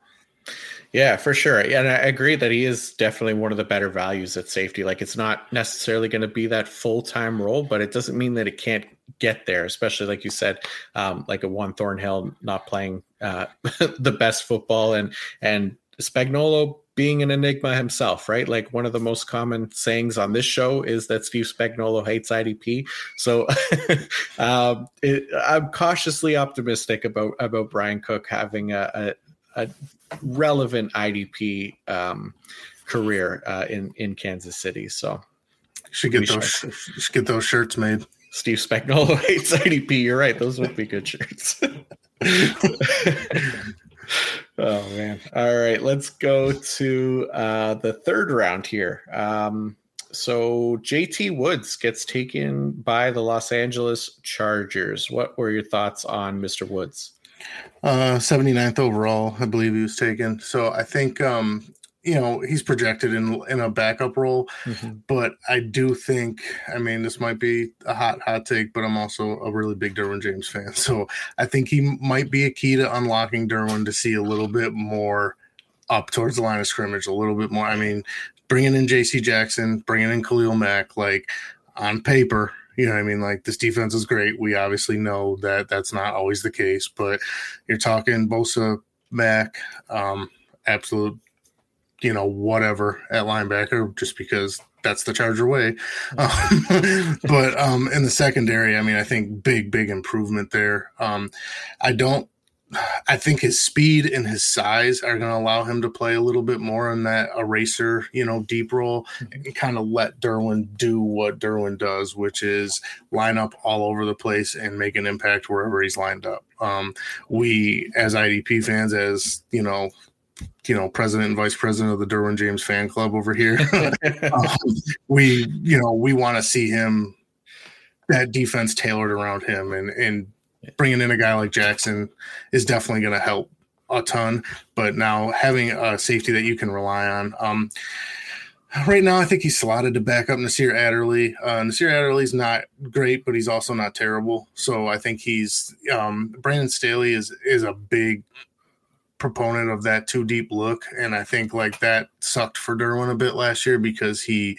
yeah, for sure. And I agree that he is definitely one of the better values at safety. Like it's not necessarily going to be that full time role, but it doesn't mean that it can't get there. Especially like you said, um, like a one Thornhill not playing uh, [LAUGHS] the best football, and and Spagnuolo being an enigma himself, right? Like one of the most common sayings on this show is that Steve Spagnuolo hates IDP. So [LAUGHS] um, it, I'm cautiously optimistic about about Bryan Cook having a, a, relevant IDP um, career uh, in in Kansas City. So should get those should get those shirts made. Steve Spagnuolo [LAUGHS] hates IDP. You're right; those would be good shirts. [LAUGHS] oh man! All right, let's go to uh, the third round here. Um, so JT Woods gets taken by the Los Angeles Chargers. What were your thoughts on Mr. Woods? Uh, 79th overall, I believe he was taken. So I think um, you know he's projected in in a backup role mm-hmm. but i do think i mean this might be a hot hot take but i'm also a really big derwin james fan so i think he might be a key to unlocking derwin to see a little bit more up towards the line of scrimmage a little bit more i mean bringing in jc jackson bringing in khalil mack like on paper you know i mean like this defense is great we obviously know that that's not always the case but you're talking bosa Mack, um absolute you know, whatever at linebacker just because that's the Charger way. Um, [LAUGHS] but um, in the secondary, I mean, I think big, big improvement there. Um, I don't. [SIGHS] I think his speed and his size are going to allow him to play a little bit more in that eraser, you know, deep role mm-hmm. and kind of let Derwin do what Derwin does, which is line up all over the place and make an impact wherever he's lined up. Um, we, as IDP fans, as you know, you know president and vice president of the Derwin James fan club over here. [LAUGHS] [LAUGHS] um, we you know we want to see him that defense tailored around him and and bringing in a guy like Jackson is definitely going to help a ton. But now having a safety that you can rely on. Um, right now, I think he's slotted to back up Nasir Adderley. Uh, Nasir Adderley's not great, but he's also not terrible. So I think he's um, Brandon Staley is is a big proponent of that too deep look, and I think like that sucked for Derwin a bit last year because he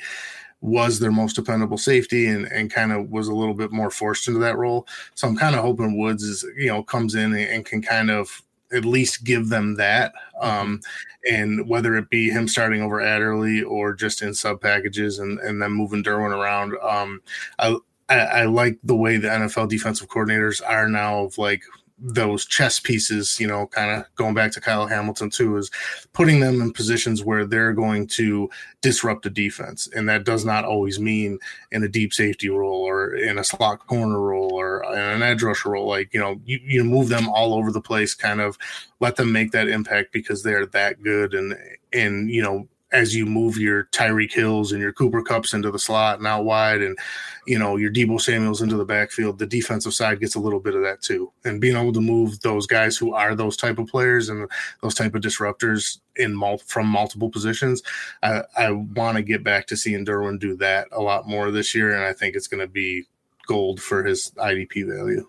was their most dependable safety and, and kind of was a little bit more forced into that role. So I'm kind of hoping Woods is you know comes in and, and can kind of at least give them that. Um, and whether it be him starting over Adderley or just in sub packages and, and then moving Derwin around. Um, I, I, I like the way the NFL defensive coordinators are now of like those chess pieces, you know, kind of going back to Kyle Hamilton too, is putting them in positions where they're going to disrupt the defense. And that does not always mean in a deep safety role or in a slot corner role or an edge rusher role. Like, you know, you, you move them all over the place, kind of let them make that impact because they're that good and and you know, as you move your Tyreek Hills and your Cooper Kupps into the slot and out wide and you know your Deebo Samuels into the backfield, the defensive side gets a little bit of that too. And being able to move those guys who are those type of players and those type of disruptors in mul- from multiple positions, I, I want to get back to seeing Derwin do that a lot more this year, and I think it's going to be gold for his IDP value.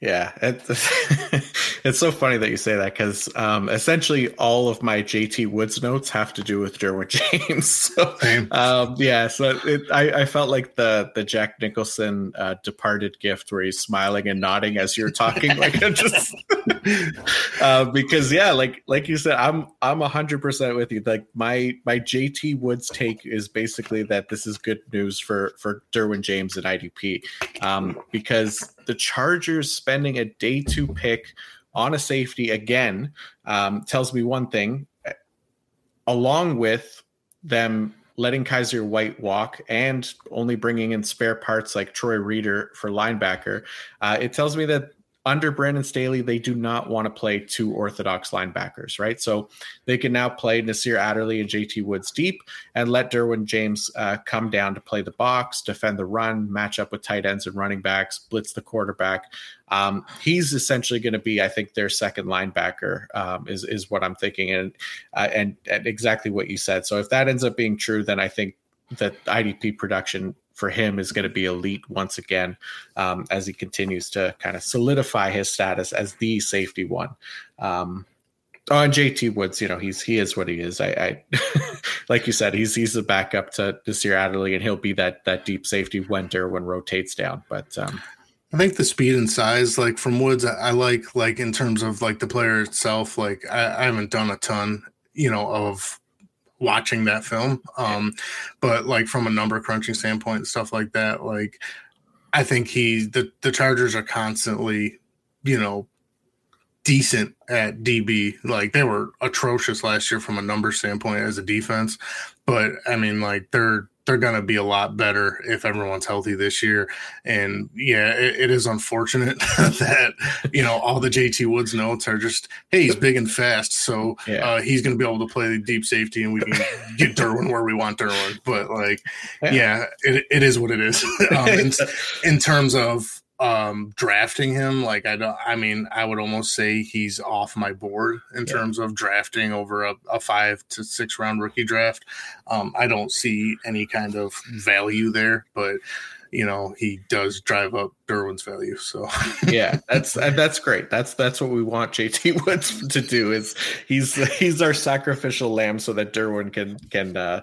Yeah, it's, [LAUGHS] it's so funny that you say that because um, essentially all of my JT Woods notes have to do with Derwin [LAUGHS] James. so, um, yeah, so it, I, I, felt like the the Jack Nicholson uh, departed gift where he's smiling and nodding as you're talking, like just [LAUGHS] uh, because yeah, like like you said, I'm I'm hundred percent with you. Like my my JT Woods take is basically that this is good news for for Derwin James and IDP um, because the Chargers spending a day two pick on a safety again um, tells me one thing, along with them letting Kyzir White walk and only bringing in spare parts like Troy Reeder for linebacker. Uh, it tells me that under Brandon Staley, they do not want to play two orthodox linebackers, right? So they can now play Nasir Adderley and JT Woods deep and let Derwin James uh, come down to play the box, defend the run, match up with tight ends and running backs, blitz the quarterback. Um, he's essentially going to be, I think, their second linebacker um, is is what I'm thinking, and, uh, and and exactly what you said. So if that ends up being true, then I think that IDP production for him is going to be elite once again um, as he continues to kind of solidify his status as the safety one. Um, oh, and JT Woods, you know, he's he is what he is. I, I [LAUGHS] like you said, he's he's the backup to Nasir Adderley, and he'll be that that deep safety when Derwin rotates down. But um, I think the speed and size, like from Woods, I, I, like like in terms of like the player itself. Like I, I haven't done a ton, you know, of watching that film. Um, but like from a number crunching standpoint and stuff like that, like I think he the the Chargers are constantly, you know, decent at DB. Like they were atrocious last year from a number standpoint as a defense, but I mean, like they're they're going to be a lot better if everyone's healthy this year. And yeah, it, it is unfortunate [LAUGHS] that you know all the JT Woods notes are just, hey, he's big and fast, so yeah. uh, he's going to be able to play the deep safety, and we can [LAUGHS] get Derwin where we want Derwin. But like, yeah, yeah it, it is what it is. [LAUGHS] um, in, in terms of um drafting him like i don't i mean i would almost say he's off my board in yeah. terms of drafting over a, a, five to six round rookie draft um i don't see any kind of value there but you know he does drive up Derwin's value. So [LAUGHS] yeah, that's that's great. That's that's what we want JT Woods [LAUGHS] to do. Is he's he's our sacrificial lamb so that Derwin can can uh,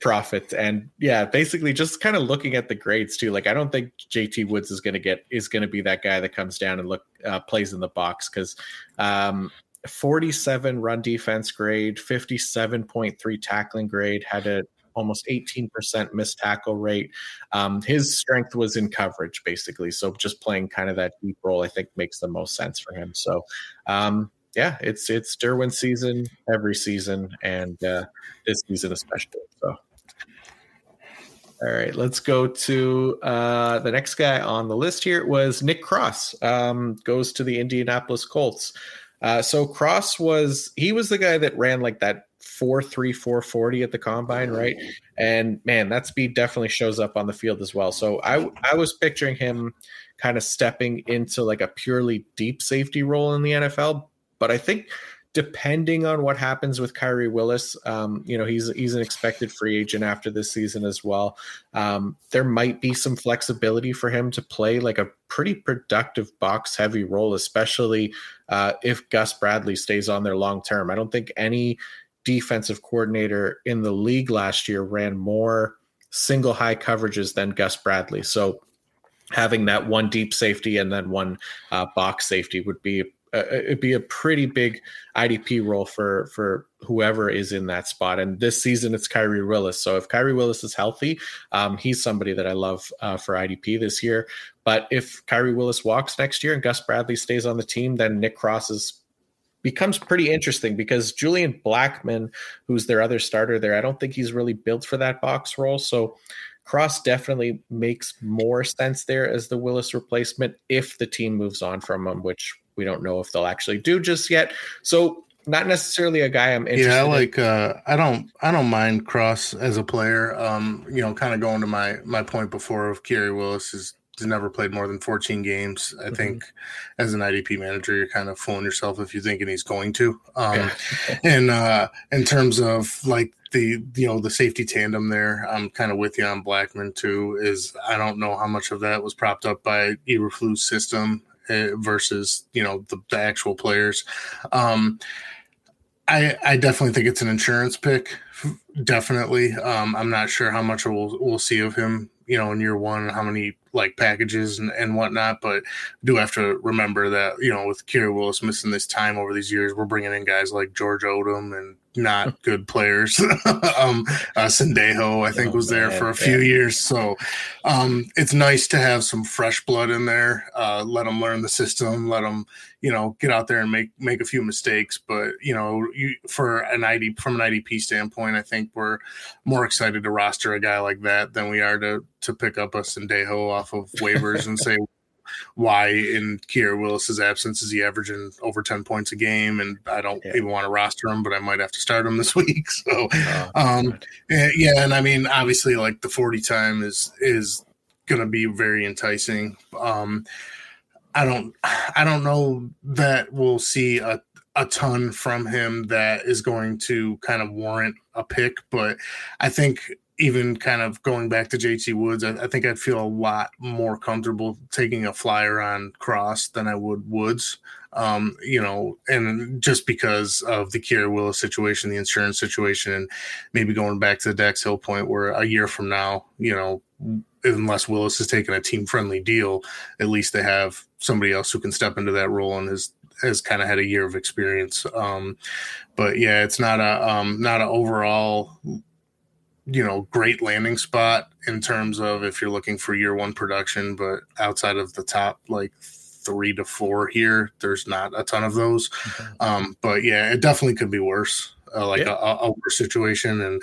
profit. And yeah, basically just kind of looking at the grades too. Like I don't think JT Woods is going to get is going to be that guy that comes down and look uh, plays in the box because. Um, 47 run defense grade, 57.3 tackling grade, had a almost 18% missed tackle rate. Um, his strength was in coverage, basically. So just playing kind of that deep role, I think makes the most sense for him. So, um, yeah, it's it's Derwin season every season, and uh, this season especially. So, all right, let's go to uh, the next guy on the list here. Was Nick Cross um, goes to the Indianapolis Colts. Uh, so Cross was he was the guy that ran like that four three four forty at the combine, right? And man, that speed definitely shows up on the field as well. So I I was picturing him kind of stepping into like a purely deep safety role in the NFL, but I think depending on what happens with Khari Willis, um, you know, he's he's an expected free agent after this season as well. Um, there might be some flexibility for him to play like a pretty productive box heavy role, especially uh, if Gus Bradley stays on there long term. I don't think any defensive coordinator in the league last year ran more single high coverages than Gus Bradley. So having that one deep safety and then one uh, box safety would be uh, it'd be a pretty big IDP role for for whoever is in that spot. And this season it's Khari Willis. So if Khari Willis is healthy, um, he's somebody that I love uh, for IDP this year. But if Khari Willis walks next year and Gus Bradley stays on the team, then Nick Cross is becomes pretty interesting because Julian Blackmon, who's their other starter there, I don't think he's really built for that box role. So Cross definitely makes more sense there as the Willis replacement if the team moves on from him, which we don't know if they'll actually do just yet. So not necessarily a guy I'm interested. Yeah, like. In. Uh, I don't. I don't mind Cross as a player. Um, you know, kind of going to my my point before of Khari Willis is has never played more than 14 games. I mm-hmm. think as an IDP manager, you're kind of fooling yourself if you're thinking he's going to. Um, [LAUGHS] and uh, in terms of like the you know the safety tandem there, I'm kind of with you on Blackmon too. Is I don't know how much of that was propped up by Eberflus system uh, versus you know the, the actual players. Um, I, I definitely think it's an insurance pick. Definitely. Um, I'm not sure how much we'll we'll see of him you know in year one how many like packages and, and whatnot but do have to remember that you know with Khari Willis missing this time over these years we're bringing in guys like George Odum and not good players. [LAUGHS] um, uh, Sendejo, I think, oh, was there man, for a few years. So um, it's nice to have some fresh blood in there. Uh, let them learn the system. Let them, you know, get out there and make make a few mistakes. But you know, you, for an ID from an IDP standpoint, I think we're more excited to roster a guy like that than we are to to pick up a Sendejo off of waivers and [LAUGHS] say why in Khari Willis's absence is he averaging over 10 points a game, and I don't yeah. even want to roster him, but I might have to start him this [LAUGHS] week. So, oh, um, yeah, and I mean, obviously, like the 40 time is is going to be very enticing. Um, I don't, I don't know that we'll see a a ton from him that is going to kind of warrant a pick, but I think even kind of going back to JT Woods, I, I, think I'd feel a lot more comfortable taking a flyer on Cross than I would Woods. Um, you know, and just because of the Khari Willis situation, the insurance situation, and maybe going back to the Dax Hill point where a year from now, you know, unless Willis has taken a team friendly deal, at least they have somebody else who can step into that role and has has kind of had a year of experience. Um, but yeah, it's not a um, not an overall you know great landing spot in terms of if you're looking for year one production but outside of the top like three to four here there's not a ton of those okay. um but yeah it definitely could be worse uh, like yeah. a, a worse situation and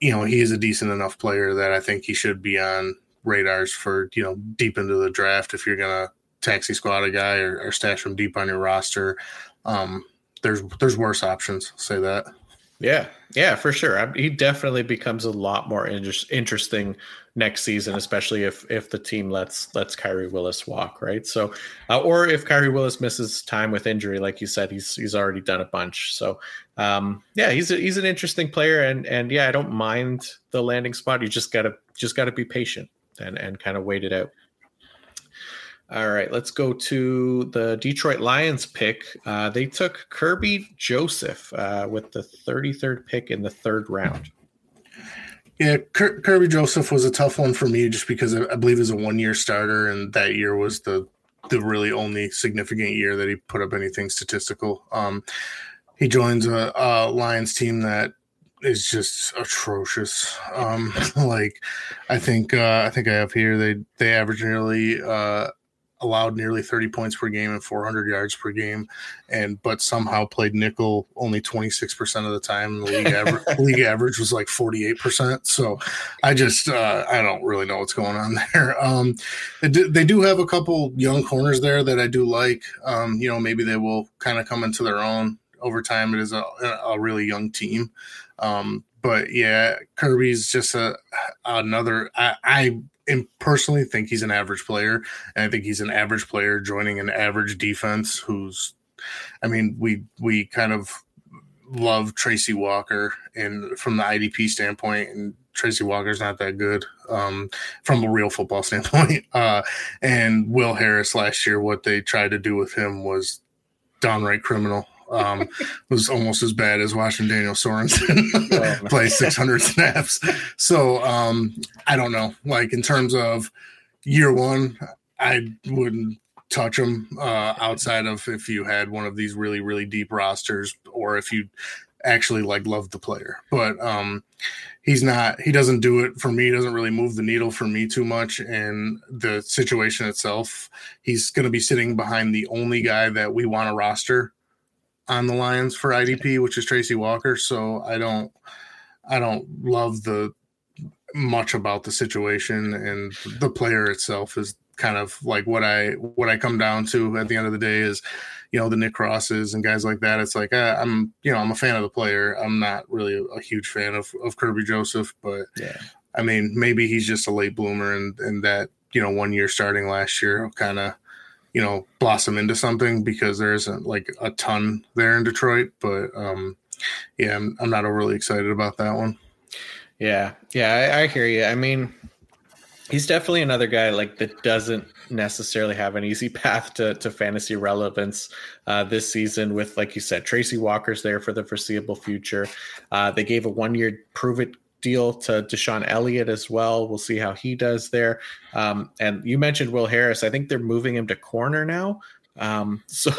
you know he is a decent enough player that i think he should be on radars for you know deep into the draft if you're gonna taxi squad a guy or, or stash him deep on your roster um there's there's worse options say that yeah, yeah, for sure. I, he definitely becomes a lot more inter- interesting next season, especially if if the team lets lets Khari Willis walk, right? So, uh, or if Khari Willis misses time with injury, like you said, he's he's already done a bunch. So, um, yeah, he's a, he's an interesting player, and and yeah, I don't mind the landing spot. You just gotta just gotta be patient and and kind of wait it out. All right, let's go to the Detroit Lions pick. Uh, they took Kerby Joseph uh, with the 33rd pick in the third round. Yeah, Kerby Joseph was a tough one for me just because I, believe he's a one year starter, and that year was the the really only significant year that he put up anything statistical. Um, he joins a, a Lions team that is just atrocious. Um, [LAUGHS] like I think uh, I think I have here they they average nearly uh, allowed nearly 30 points per game and 400 yards per game, and but somehow played nickel only 26% of the time. The league average, [LAUGHS] league average was like 48%. So I just uh, I don't really know what's going on [LAUGHS] there. Um, they, do, they do have a couple young corners there that I do like. Um, you know, maybe they will kind of come into their own over time. It is a, a really young team. Um, but yeah, Kerby's just a another. I, I personally think he's an average player. And I think he's an average player joining an average defense who's I mean, we we kind of love Tracy Walker and from the IDP standpoint and Tracy Walker's not that good um, from a real football [LAUGHS] standpoint. Uh, and Will Harris last year, what they tried to do with him was downright criminal um, was almost as bad as watching Daniel Sorensen [LAUGHS] [LAUGHS] oh, play 600 snaps. So um, I don't know. Like in terms of year one, I wouldn't touch him uh, outside of if you had one of these really really deep rosters or if you actually like love the player. But um, he's not. He doesn't do it for me. He doesn't really move the needle for me too much. And the situation itself, he's going to be sitting behind the only guy that we want to roster on the Lions for IDP, which is Tracy Walker. So I don't I don't love the much about the situation and the player itself is kind of like what I what I come down to at the end of the day is you know the Nick Crosses and guys like that. It's like uh, I'm you know I'm a fan of the player. I'm not really a huge fan of of Kerby Joseph, but yeah, I mean maybe he's just a late bloomer and and that you know one year starting last year kind of you know blossom into something because there isn't like a ton there in Detroit. But um, yeah, I'm, I'm not overly excited about that one. Yeah, yeah, I, I hear you. I mean, he's definitely another guy like that doesn't necessarily have an easy [LAUGHS] path to, to fantasy relevance uh, this season with like you said tracy walker's there for the foreseeable future uh, they gave a one year prove it deal to DeShon Elliott as well. We'll see how he does there. Um, and you mentioned Will Harris. I think they're moving him to corner now. Um, [LAUGHS] so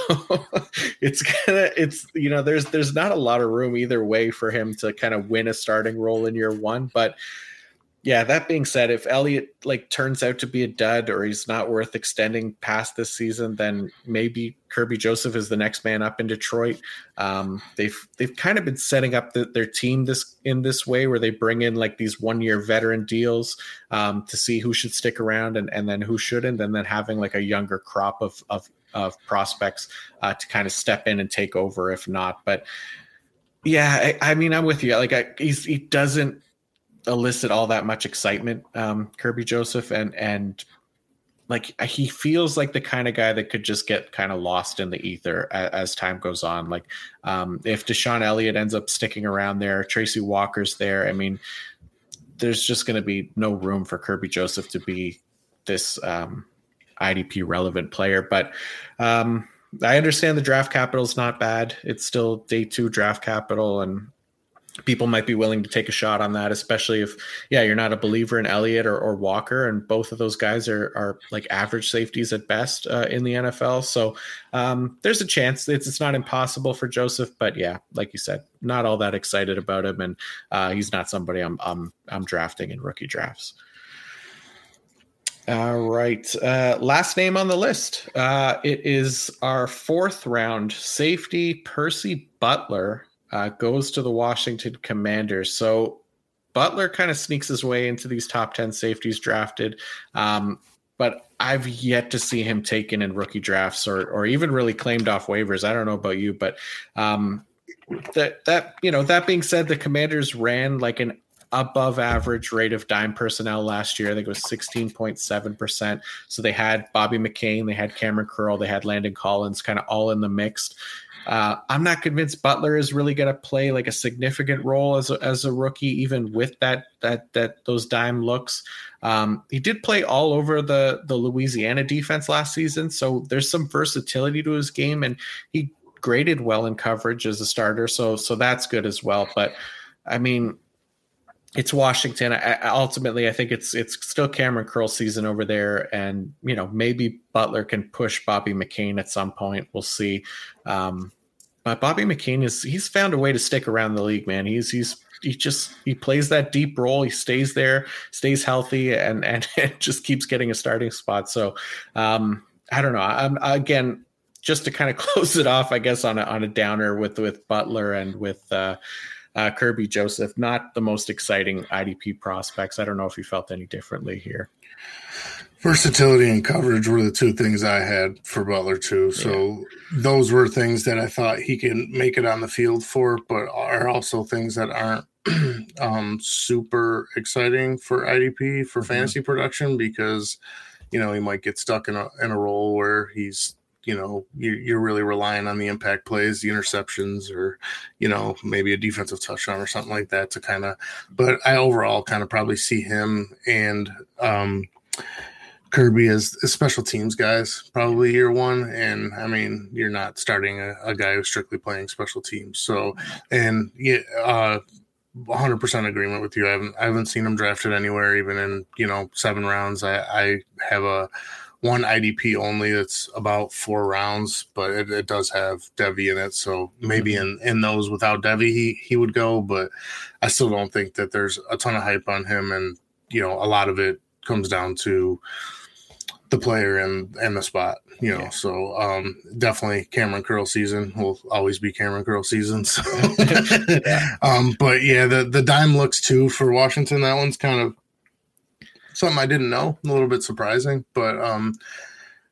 it's kind of it's you know there's there's not a lot of room either way for him to kind of win a starting role in year one, but yeah, that being said, if Elliott like turns out to be a dud or he's not worth extending past this season, then maybe Kerby Joseph is the next man up in Detroit. Um, they've they've kind of been setting up the, their team this in this way where they bring in like these one year veteran deals um, to see who should stick around and, and then who shouldn't, and then having like a younger crop of of, of prospects uh, to kind of step in and take over if not. But yeah, I, I mean, I'm with you. Like I, he doesn't elicit all that much excitement, um, Kerby Joseph, and and like he feels like the kind of guy that could just get kind of lost in the ether as, as time goes on. Like um, if DeShon Elliott ends up sticking around there, Tracy Walker's there. I mean, there's just going to be no room for Kerby Joseph to be this um, IDP relevant player. But um, I understand the draft capital is not bad. It's still day two draft capital, and people might be willing to take a shot on that, especially if, yeah, you're not a believer in Elliott or, or Walker, and both of those guys are are like average safeties at best uh, in the NFL. So um, there's a chance it's it's not impossible for Joseph, but yeah, like you said, not all that excited about him, and uh, he's not somebody I'm I'm I'm drafting in rookie drafts. All right. Uh, last name on the list. Uh, it is our fourth round safety, Percy Butler uh, goes to the Washington Commanders. So Butler kind of sneaks his way into these top 10 safeties drafted. Um, but I've yet to see him taken in rookie drafts or, or even really claimed off waivers. I don't know about you, but um, that, that, you know, that being said, the Commanders ran like an above average rate of dime personnel last year. I think it was 16.7%. So they had Bobby McCain, they had Kamren Curl, they had Landon Collins kind of all in the mix. Uh, I'm not convinced Butler is really going to play like a significant role as a, as a rookie, even with that that that those dime looks. Um, he did play all over the the Louisiana defense last season, so there's some versatility to his game, and he graded well in coverage as a starter, so so that's good as well. But I mean, it's Washington. I, ultimately, I think it's it's still Kamren Curl season over there, and you know maybe Butler can push Bobby McCain at some point. We'll see. Um, but Bobby McCain is he's found a way to stick around the league, man. He's he's he just he plays that deep role. He stays there, stays healthy, and and [LAUGHS] it just keeps getting a starting spot. So um, I don't know. I'm again just to kind of [LAUGHS] close it off, I guess on a on a downer with with Butler and with. Uh, uh, Kerby Joseph, not the most exciting IDP prospects. I don't know if you felt any differently here. Versatility and coverage were the two things I had for Butler too. So yeah. those were things that I thought he can make it on the field for, but are also things that aren't [CLEARS THROAT] um, super exciting for IDP for mm-hmm. fantasy production because you know he might get stuck in a in a role where he's you know you're really relying on the impact plays, the interceptions, or you know maybe a defensive touchdown or something like that to kind of. But I overall kind of probably see him and um, Kerby as, as special teams guys probably year one, and I mean you're not starting a, a guy who's strictly playing special teams. So and yeah. Uh, 100% agreement with you. I haven't I haven't seen him drafted anywhere, even in you know seven rounds. I, I have a one IDP only It's about four rounds, but it, it does have Devy in it. So maybe mm-hmm. in, in those without Devy, he, he would go, but I still don't think that there's a ton of hype on him. And, you know, a lot of it comes down to the player and, and the spot, you know, yeah. so um, definitely Kamren Curl season will always be Kamren Curl season. [LAUGHS] So. [LAUGHS] yeah. um, but yeah, the, the dime looks too for Washington. That one's kind of something I didn't know, a little bit surprising, but um,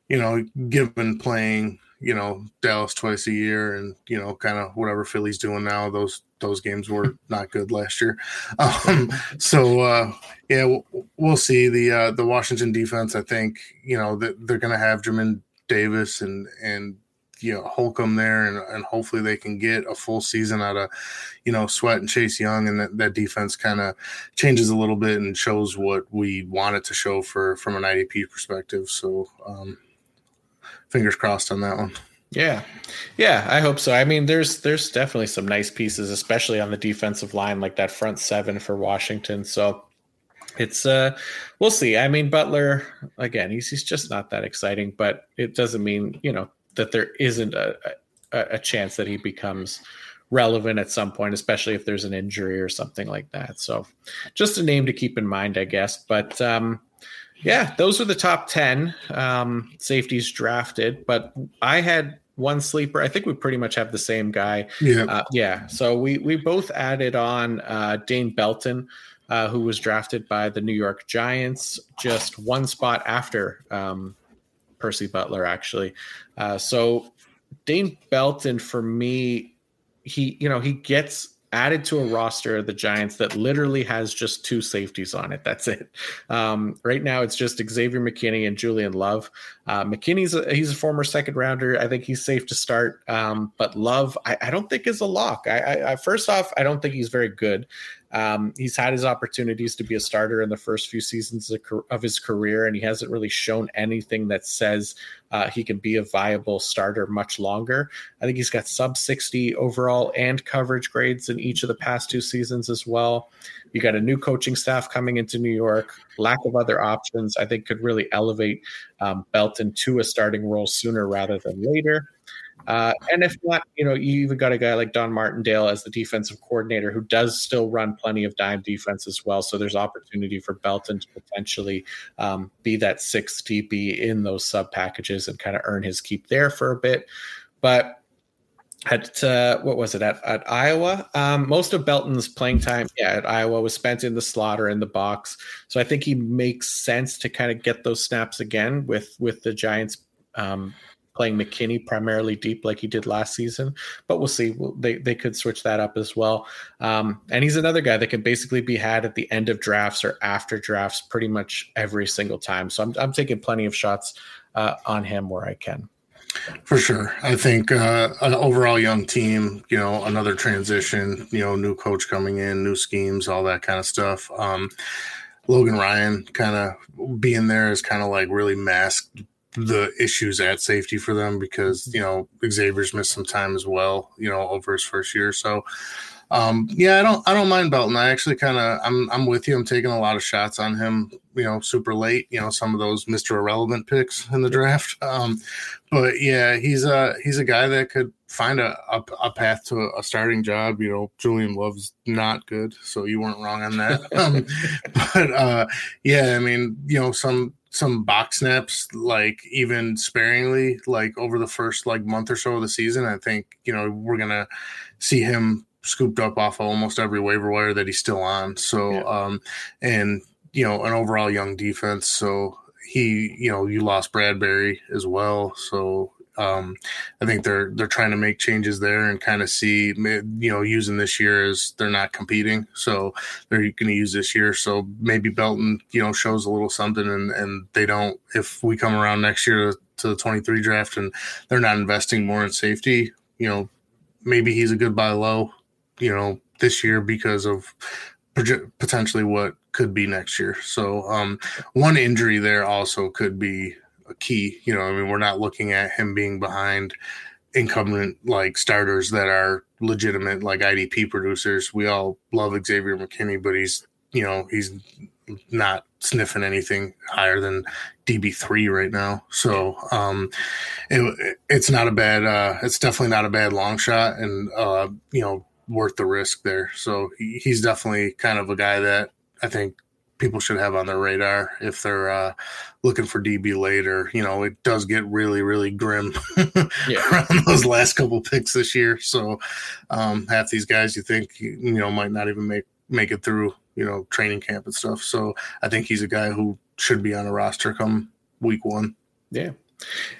you know, given playing, you know, Dallas twice a year and you know, kind of whatever Philly's doing now, those those games were [LAUGHS] not good last year. Um, so uh, yeah, we'll, we'll, see the uh, the Washington defense. I think you know that they're going to have Jamin Davis and and you know Holcomb there, and, and hopefully they can get a full season out of you know Sweat and Chase Young, and that, that defense kind of changes a little bit and shows what we want it to show for from an IDP perspective. So um, fingers crossed on that one. Yeah. Yeah, I hope so. I mean, there's there's definitely some nice pieces, especially on the defensive line, like that front seven for Washington. So it's uh we'll see. I mean, Butler again, he's he's just not that exciting, but it doesn't mean, you know, that there isn't a, a, a chance that he becomes relevant at some point, especially if there's an injury or something like that. So, just a name to keep in mind, I guess. But um, yeah, those are the top 10 um, safeties drafted. But I had one sleeper. I think we pretty much have the same guy. Yeah. Uh, yeah. So we, we both added on uh, Dane Belton, uh, who was drafted by the New York Giants just one spot after um, Percy Butler, actually. Uh, so Dane Belton, for me, he, you know, he gets added to a roster of the Giants that literally has just two safeties on it. That's it. Um, right now, it's just Xavier McKinney and Julian Love. Uh, McKinney's a, he's a former second rounder. I think he's safe to start. Um, but Love, I, I, don't think is a lock. I, I, I, first off, I don't think he's very good. Um, he's had his opportunities to be a starter in the first few seasons of his career, and he hasn't really shown anything that says uh, he can be a viable starter much longer. I think he's got sub 60 overall and coverage grades in each of the past two seasons as well. You got a new coaching staff coming into New York, lack of other options, I think could really elevate um, Belton to a starting role sooner rather than later. Uh, and if not, you know, you even got a guy like Don Martindale as the defensive coordinator who does still run plenty of dime defense as well. So there's opportunity for Belton to potentially um, be that sixth DB in those sub packages and kind of earn his keep there for a bit. But at uh, what was it at, at Iowa? Um, most of Belton's playing time, yeah, at Iowa was spent in the slaughter in the box. So I think he makes sense to kind of get those snaps again with with the Giants um, playing McKinney primarily deep like he did last season. But we'll see. They they could switch that up as well. Um, and he's another guy that can basically be had at the end of drafts or after drafts pretty much every single time. So I'm I'm taking plenty of shots uh, on him where I can. For sure. I think uh, an overall young team, you know, another transition, you know, new coach coming in, new schemes, all that kind of stuff. Um, Logan Ryan kind of being there is kind of like really masked the issues at safety for them because you know Xavier's missed some time as well, you know, over his first year. So um, yeah, I don't I don't mind Belton. I actually kind of I'm I'm with you. I'm taking a lot of shots on him. You know, super late. You know, some of those Mr. Irrelevant picks in the draft. [LAUGHS] Um, but yeah, he's a he's a guy that could find a, a, a path to a starting job. You know, Julian Love's not good, so you weren't wrong on that. [LAUGHS] um, [LAUGHS] but uh, yeah, I mean, you know, some some box snaps, like even sparingly, like over the first like month or so of the season. I think you know we're gonna see him scooped up off almost every waiver wire that he's still on. So, yeah. um, and you know, an overall young defense. So he, you know, you lost Bradbury as well. So um, I think they're they're trying to make changes there and kind of see you know using this year as they're not competing, so they're going to use this year. So maybe Belton you know shows a little something, and and they don't if we come around next year to, the 23 draft and they're not investing more in safety, you know maybe he's a good buy low, you know this year because of potentially what could be next year. So um, one injury there also could be key. You know, I mean, we're not looking at him being behind incumbent like starters that are legitimate like IDP producers. We all love Xavier McKinney, but he's you know he's not sniffing anything higher than DB three right now. So um, it, it's not a bad. Uh, it's definitely not a bad long shot, and uh, you know worth the risk there. So he, he's definitely kind of a guy that I think people should have on their radar if they're uh, looking for DB later. You know, it does get really, really grim [LAUGHS] yeah. around those last couple picks this year. So um, half these guys you think you know might not even make make it through you know training camp and stuff. So I think he's a guy who should be on a roster come week one. Yeah.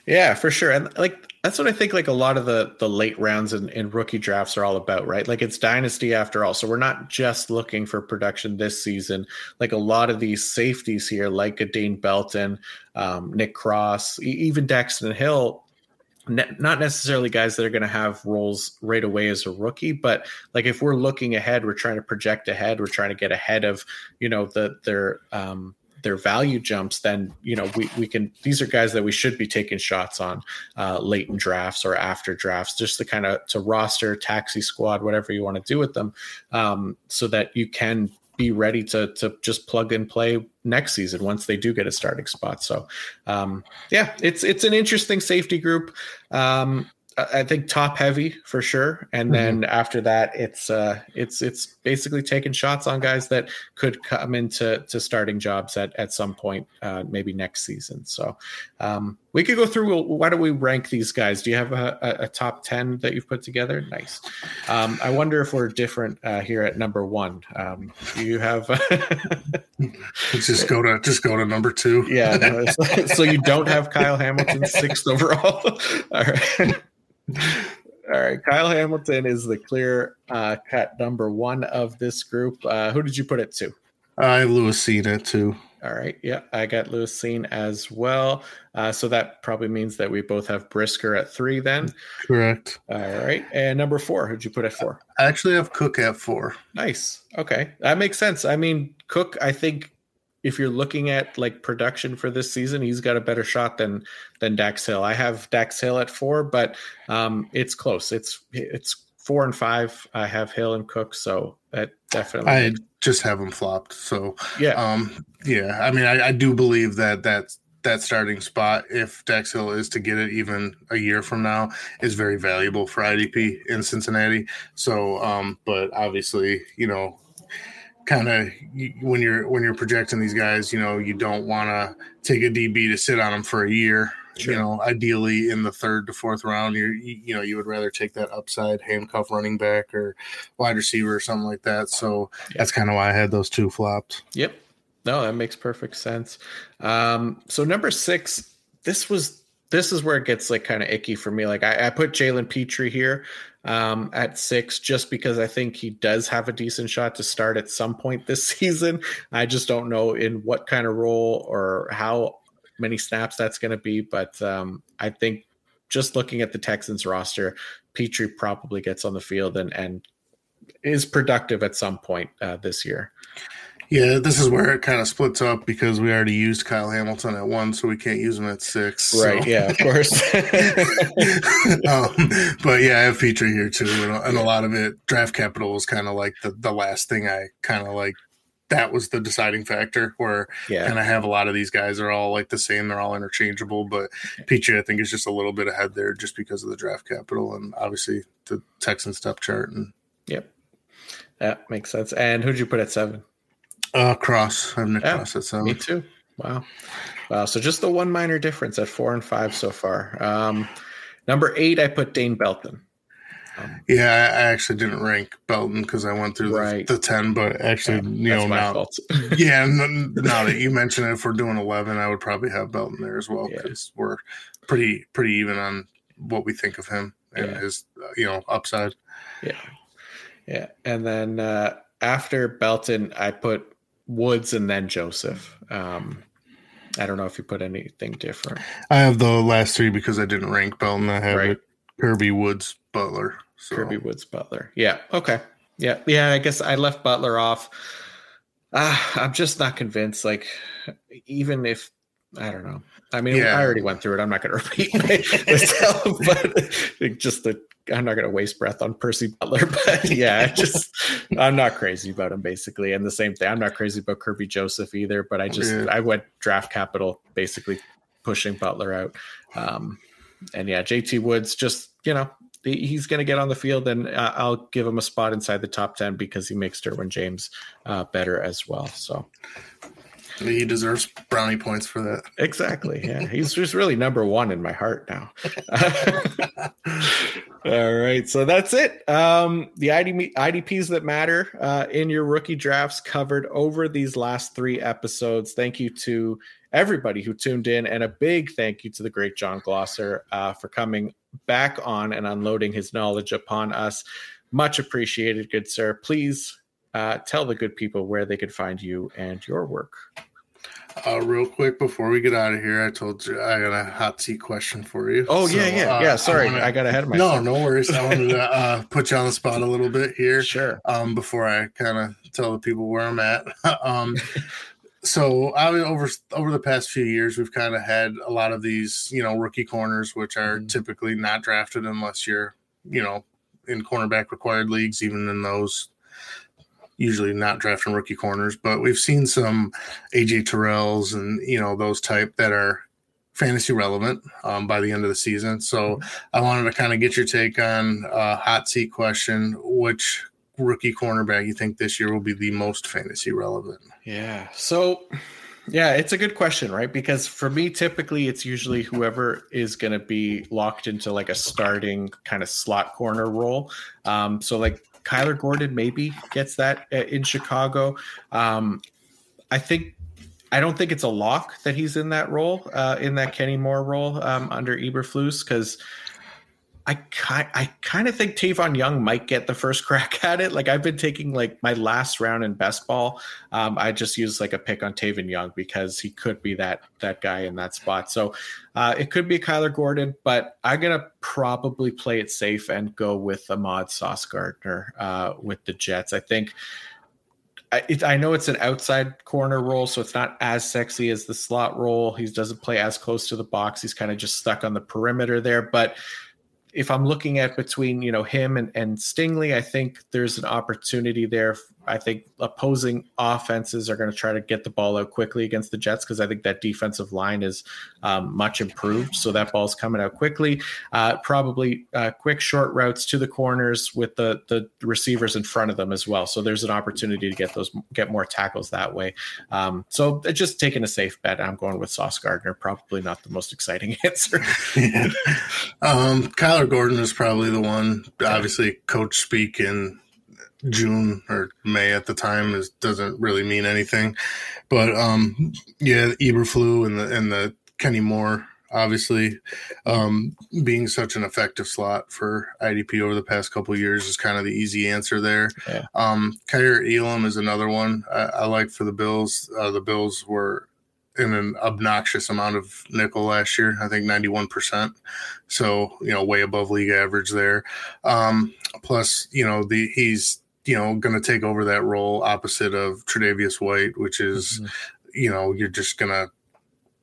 Yeah, for sure. And like that's what I think like a lot of the the late rounds in, in rookie drafts are all about, right? Like it's dynasty after all. So we're not just looking for production this season. Like a lot of these safeties here, like a Dane Belton, um, Nick Cross, even Daxton Hill, ne- not necessarily guys that are going to have roles right away as a rookie, but like if we're looking ahead, we're trying to project ahead, we're trying to get ahead of, you know, the their um their value jumps, then you know we we can. These are guys that we should be taking shots on uh, late in drafts or after drafts, just to kind of to roster, taxi squad, whatever you want to do with them, um, so that you can be ready to to just plug and play next season once they do get a starting spot. So, um, yeah, it's it's an interesting safety group. Um, I think top heavy for sure, and then mm-hmm. after that, it's uh, it's it's basically taking shots on guys that could come into to starting jobs at at some point, uh, maybe next season. So um, we could go through. Why don't we rank these guys? Do you have a, a, a top ten that you've put together? Nice. Um, I wonder if we're different uh, here at number one. Um, do you have? [LAUGHS] [LAUGHS] just go to just go to number two. yeah. No, [LAUGHS] so you don't have Kyle Hamilton sixth overall. All right. All right, Kyle Hamilton is the clear uh, cut number one of this group. Uh, who did you put it to? I have Lewis Cine at two. All right, yeah, I got Lewis Cine as well. Uh, so that probably means that we both have Brisker at three. Then correct. All right, and number four, who'd you put at four? I actually have Cook at four. Nice. Okay, that makes sense. I mean, Cook, I think if you're looking at like production for this season, he's got a better shot than than Dax Hill. I have Dax Hill at four, but um, it's close. It's it's four and five. I have Hill and Cook, so that definitely. I just have them flopped. So yeah, um, yeah. I mean, I, I do believe that that's that starting spot, if Dax Hill is to get it even a year from now, is very valuable for IDP in Cincinnati. So, um, but obviously, you know, kind of when you're when you're projecting these guys, you know, you don't want to take a DB to sit on them for a year. Sure. You know, ideally in the third to fourth round, you you know you would rather take that upside handcuff running back or wide receiver or something like that. So yep. that's kind of why I had those two flopped. Yep. No, that makes perfect sense. Um, so number six, this was this is where it gets like kind of icky for me. Like I, I put Jalen Pitre here um, at six just because I think he does have a decent shot to start at some point this [LAUGHS] season. I just don't know in what kind of role or how many snaps that's going to be. But um, I think just looking at the Texans roster, Pitre probably gets on the field and, and is productive at some point uh, this year. Yeah, this is where it kind of splits up because we already used Kyle Hamilton at one, so we can't use him at six. Right. So. Yeah, of course. [LAUGHS] um, but yeah, I have Pitre here too, and, a lot of it draft capital was kind of like the the last thing I kind of like. That was the deciding factor where yeah. kind of have a lot of these guys are all like the same, they're all interchangeable. But Pitre, I think, is just a little bit ahead there just because of the draft capital and obviously the Texans depth chart. And yep, that makes sense. And who'd you put at seven? Uh, cross. I'm Nick yeah, Cross at seven. Me too. Wow. Wow. So just the one minor difference at four and five so far. Um, number eight, I put Dane Belton. Um, yeah, I actually didn't rank Belton because I went through right. the, the, ten, but actually, yeah, you know, now, [LAUGHS] yeah, [LAUGHS] now that you mention it, if we're doing eleven, I would probably have Belton there as well because yeah. we're pretty pretty even on what we think of him and yeah. his uh, you know upside. Yeah, yeah, and then uh, after Belton, I put Woods and then Joseph. Um, I don't know if you put anything different. I have the last three because I didn't rank Belton. I have right. it Kerby Woods Butler. So. Kerby Woods Butler. Yeah. Okay. Yeah. Yeah. I guess I left Butler off. Uh, I'm just not convinced. Like, even if I don't know. I mean, yeah. I already went through it. I'm not going [LAUGHS] to repeat [LAUGHS] myself, but just the I'm not going to waste breath on Percy Butler, [LAUGHS] but yeah, just I'm not crazy about him basically. And the same thing, I'm not crazy about Kerby Joseph either. But I just yeah. I went draft capital basically pushing Butler out. Um, and yeah, JT Woods just you know he's going to get on the field, and uh, I'll give him a spot inside the top ten because he makes Derwin James uh, better as well. So he deserves brownie points for that. Exactly. Yeah. He's just really number one in my heart now. [LAUGHS] All right. So that's it. Um, the ID, IDPs that matter uh, in your rookie drafts covered over these last three episodes. Thank you to everybody who tuned in, and a big thank you to the great Jon Glosser uh, for coming back on and unloading his knowledge upon us. Much appreciated, good sir. Please uh, tell the good people where they could find you and your work. Uh, real quick before we get out of here, I told you I got a hot seat question for you. Oh so, yeah, yeah, uh, yeah. Sorry, I, wanna, I, got ahead of myself. No, no worries. I wanted to [LAUGHS] uh, put you on the spot a little bit here. Sure. Um, before I kind of tell the people where I'm at. [LAUGHS] um, so I mean, over over the past few years, we've kind of had a lot of these, you know, rookie corners, which are mm-hmm. typically not drafted unless you're, you know, in cornerback required leagues. Even in those, usually not drafting rookie corners, but we've seen some AJ Terrells and you know those type that are fantasy relevant um, by the end of the season. So mm-hmm. I wanted to kind of get your take on a hot seat question, which rookie cornerback you think this year will be the most fantasy relevant? Yeah. So yeah, it's a good question, right? Because for me, typically it's usually whoever is going to be locked into like a starting kind of slot corner role. Um, so like Kyler Gordon maybe gets that uh, in Chicago. Um, I think I don't think it's a lock that he's in that role, uh, in that Kenny Moore role um, under Eberflus, because I kind I kind of think Tavon Young might get the first crack [LAUGHS] at it. Like I've been taking like my last round in best ball. Um, I just used like a pick on Tavon Young because he could be that that guy in that spot. So uh, it could be Kyler Gordon, but I'm gonna probably play it safe and go with Ahmad Sauce Gardner uh, with the Jets. I think I, it, I, know it's an outside corner role, so it's not as sexy as the slot role. He doesn't play as close to the box. He's kind of just stuck on the perimeter there. But if I'm looking at between you know him and, and Stingley, I think there's an opportunity there I think opposing offenses are going to try to get the ball out quickly against the Jets because I think that defensive line is um, much improved. So that ball's coming out quickly. Uh, probably uh, quick short routes to the corners with the the receivers in front of them as well. So there's an opportunity to get those get more tackles that way. Um, so just taking a safe bet. I'm going with Sauce Gardner. Probably not the most exciting [LAUGHS] answer. yeah. um, Kyler Gordon is probably the one. Obviously, coach speak and June or May at the time is doesn't really mean anything. But um yeah, Eberflu and the and the Kenny Moore obviously um, being such an effective slot for IDP over the past couple years is kind of the easy answer there. Yeah. Um, Elam is another one I, I like for the Bills. Uh, the Bills were in an obnoxious amount of nickel last year. I think 91%. So, you know, way above league average there. Um, plus, you know, the he's you know, going to take over that role opposite of Tre'Davious White, which is, mm-hmm. you know, you're just going to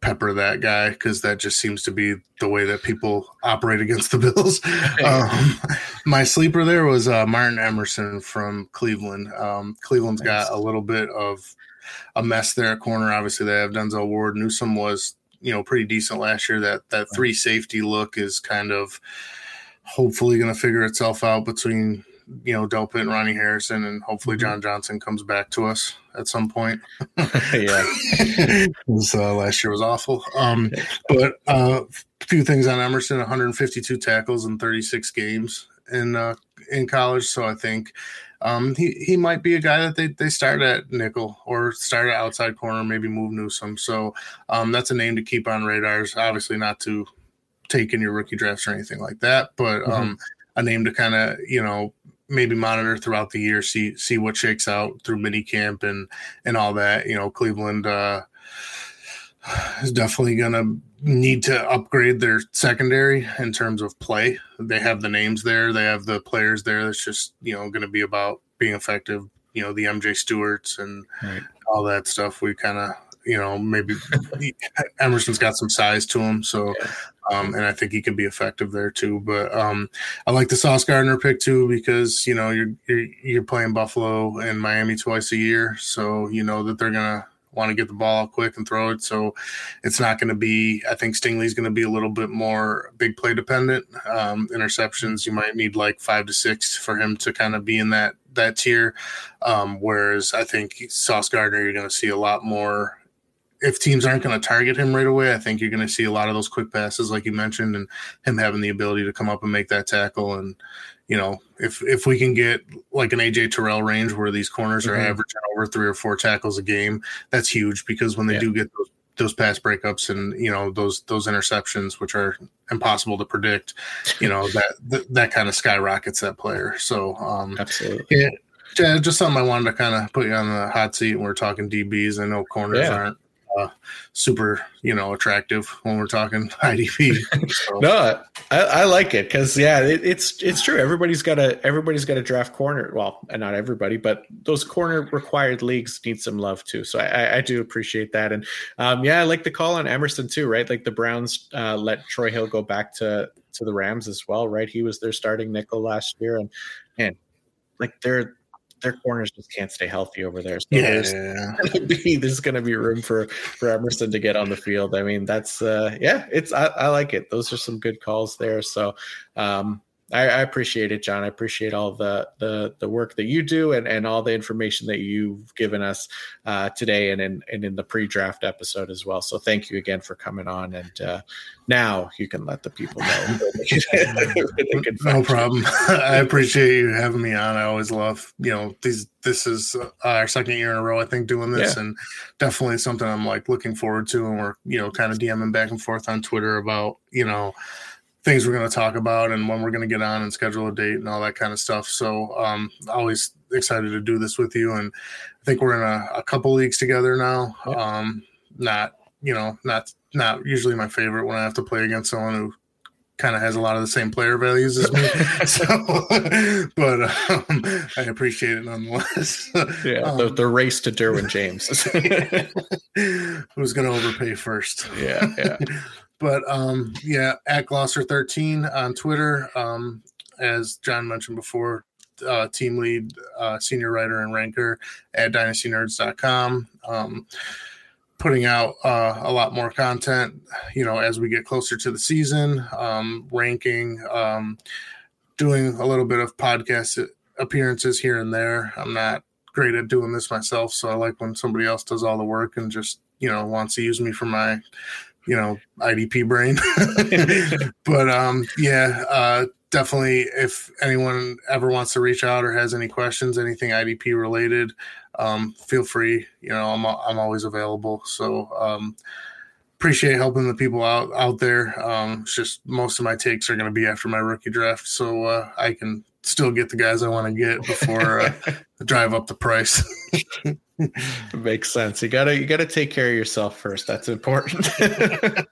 pepper that guy because that just seems to be the way that people operate against the Bills. [LAUGHS] um, my sleeper there was uh, Martin Emerson from Cleveland. Um, Cleveland's nice. got a little bit of a mess there at corner. Obviously, they have Denzel Ward. Newsome was, you know, pretty decent last year. That that three safety look is kind of hopefully going to figure itself out between you know Delpit and Ronnie Harrison, and hopefully mm-hmm. John Johnson comes back to us at some point. [LAUGHS] yeah, [LAUGHS] uh, last year was awful. Um, [LAUGHS] but uh, a few things on Emerson: 152 tackles in 36 games in uh, in college. So I think um, he he might be a guy that they they start at nickel or start at outside corner, maybe move Newsome. So um, that's a name to keep on radars. Obviously, not to take in your rookie drafts or anything like that, but mm-hmm. um, a name to kind of you know maybe monitor throughout the year, see see what shakes out through mini camp and and all that. You know, Cleveland uh, is definitely going to need to upgrade their secondary in terms of play. They have the names there, they have the players there. It's just you know going to be about being effective. You know, the MJ Stewarts and right. all that stuff. We kind of you know maybe [LAUGHS] Emerson's got some size to him, so yeah. Um, and I think he can be effective there too. But um, I like the Sauce Gardner pick too because you know you're, you're you're playing Buffalo and Miami twice a year, so you know that they're gonna want to get the ball quick and throw it. So it's not going to be. I think Stingley's going to be a little bit more big play dependent. Um, interceptions you might need like five to six for him to kind of be in that that tier. Um, whereas I think Sauce Gardner, you're going to see a lot more if teams aren't going to target him right away, I think you're going to see a lot of those quick passes, like you mentioned, and him having the ability to come up and make that tackle. And you know, if if we can get like an AJ Terrell range where these corners mm-hmm. are averaging over three or four tackles a game, that's huge because when they yeah. do get those those pass breakups and you know those those interceptions, which are impossible to predict, you know that that, that kind of skyrockets that player. So um, absolutely. Yeah, just something I wanted to kind of put you on the hot seat. We're talking DBs. I know corners yeah. aren't uh, super, you know, attractive when we're talking [LAUGHS] IDP. So. no, I, I, like it because yeah, it, it's it's true. Everybody's got a everybody's got a draft corner. Well, not everybody, but those corner required leagues need some love too. So I, I do appreciate that, and um, yeah, I like the call on Emerson too. Right, like the Browns uh, let Troy Hill go back to to the Rams as well. Right, he was their starting nickel last year, and and like they're their corners just can't stay healthy over there. So Yeah, there's gonna [LAUGHS] be there's gonna be room for for Emerson to get on the field. I mean, that's uh yeah, it's I, I like it. Those are some good calls there. So um I, I appreciate it, Jon. I appreciate all the the the work that you do and, and all the information that you've given us uh, today and in and in the pre-draft episode as well. So thank you again for coming on. And uh, now you can let the people know. they [LAUGHS] can [LAUGHS] no you. problem. [LAUGHS] I appreciate you having me on. I always love, you know, these. This is uh, our second year in a row, I think, doing this, Yeah. and definitely something I'm like looking forward to. And we're, you know, kind of DMing back and forth on Twitter about, you know, things we're going to talk about and when we're going to get on and schedule a date and all that kind of stuff. So, um, always excited to do this with you. And I think we're in a, a couple leagues together now. Um, not, you know, not not usually my favorite when I have to play against someone who kind of has a lot of the same player values as me. [LAUGHS] so, [LAUGHS] but um, I appreciate it nonetheless. [LAUGHS] Yeah, the, Um, the race to Derwin James. Who's going to overpay first? yeah, yeah. But um, yeah, at Glosser13 on Twitter. Um, as Jon mentioned before, uh, team lead, uh, senior writer and ranker at dynastynerds.com. Um, putting out uh, a lot more content, you know, as we get closer to the season, um, ranking, um, doing a little bit of podcast appearances here and there. I'm not great at doing this myself, so I like when somebody else does all the work and just, you know, wants to use me for my you know idp brain. [LAUGHS] But um yeah uh definitely if anyone ever wants to reach out or has any questions anything idp related um feel free you know i'm, I'm always available. So um appreciate helping the people out out there. Um it's just most of my takes are going to be after my rookie draft. So uh i can still get the guys i want to get before uh, [LAUGHS] drive up the price [LAUGHS] [LAUGHS] Makes sense. You gotta you gotta take care of yourself first. That's important. [LAUGHS]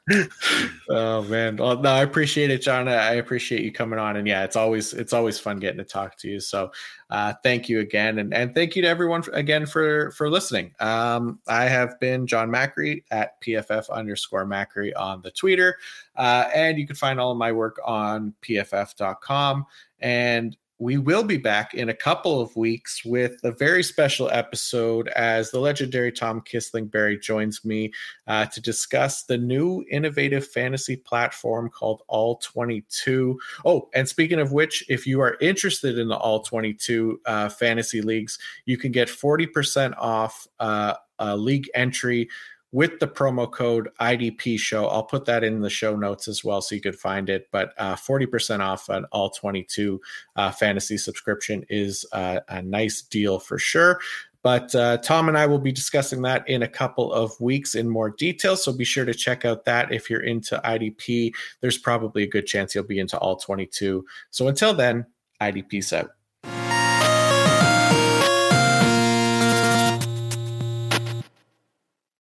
oh man. Well, no, I appreciate it, Jon. I appreciate you coming on. And yeah, it's always it's always fun getting to talk to you. So uh, thank you again, and and thank you to everyone again for for listening. Um, I have been Jon Macri at PFF underscore Macri on the Twitter, uh, and you can find all of my work on PFF.com. And we will be back in a couple of weeks with a very special episode as the legendary Tom Kislingbury joins me uh, to discuss the new innovative fantasy platform called All 22. Oh, and speaking of which, if you are interested in the All 22 uh, fantasy leagues, you can get 40% off uh, a league entry with the promo code IDP show. I'll put that in the show notes as well so you could find it. But uh, 40% off an all 22 uh, fantasy subscription is uh, a nice deal for sure. But uh, Tom and I will be discussing that in a couple of weeks in more detail. So be sure to check out that if you're into IDP. There's probably a good chance you'll be into all 22. So until then, IDP's out.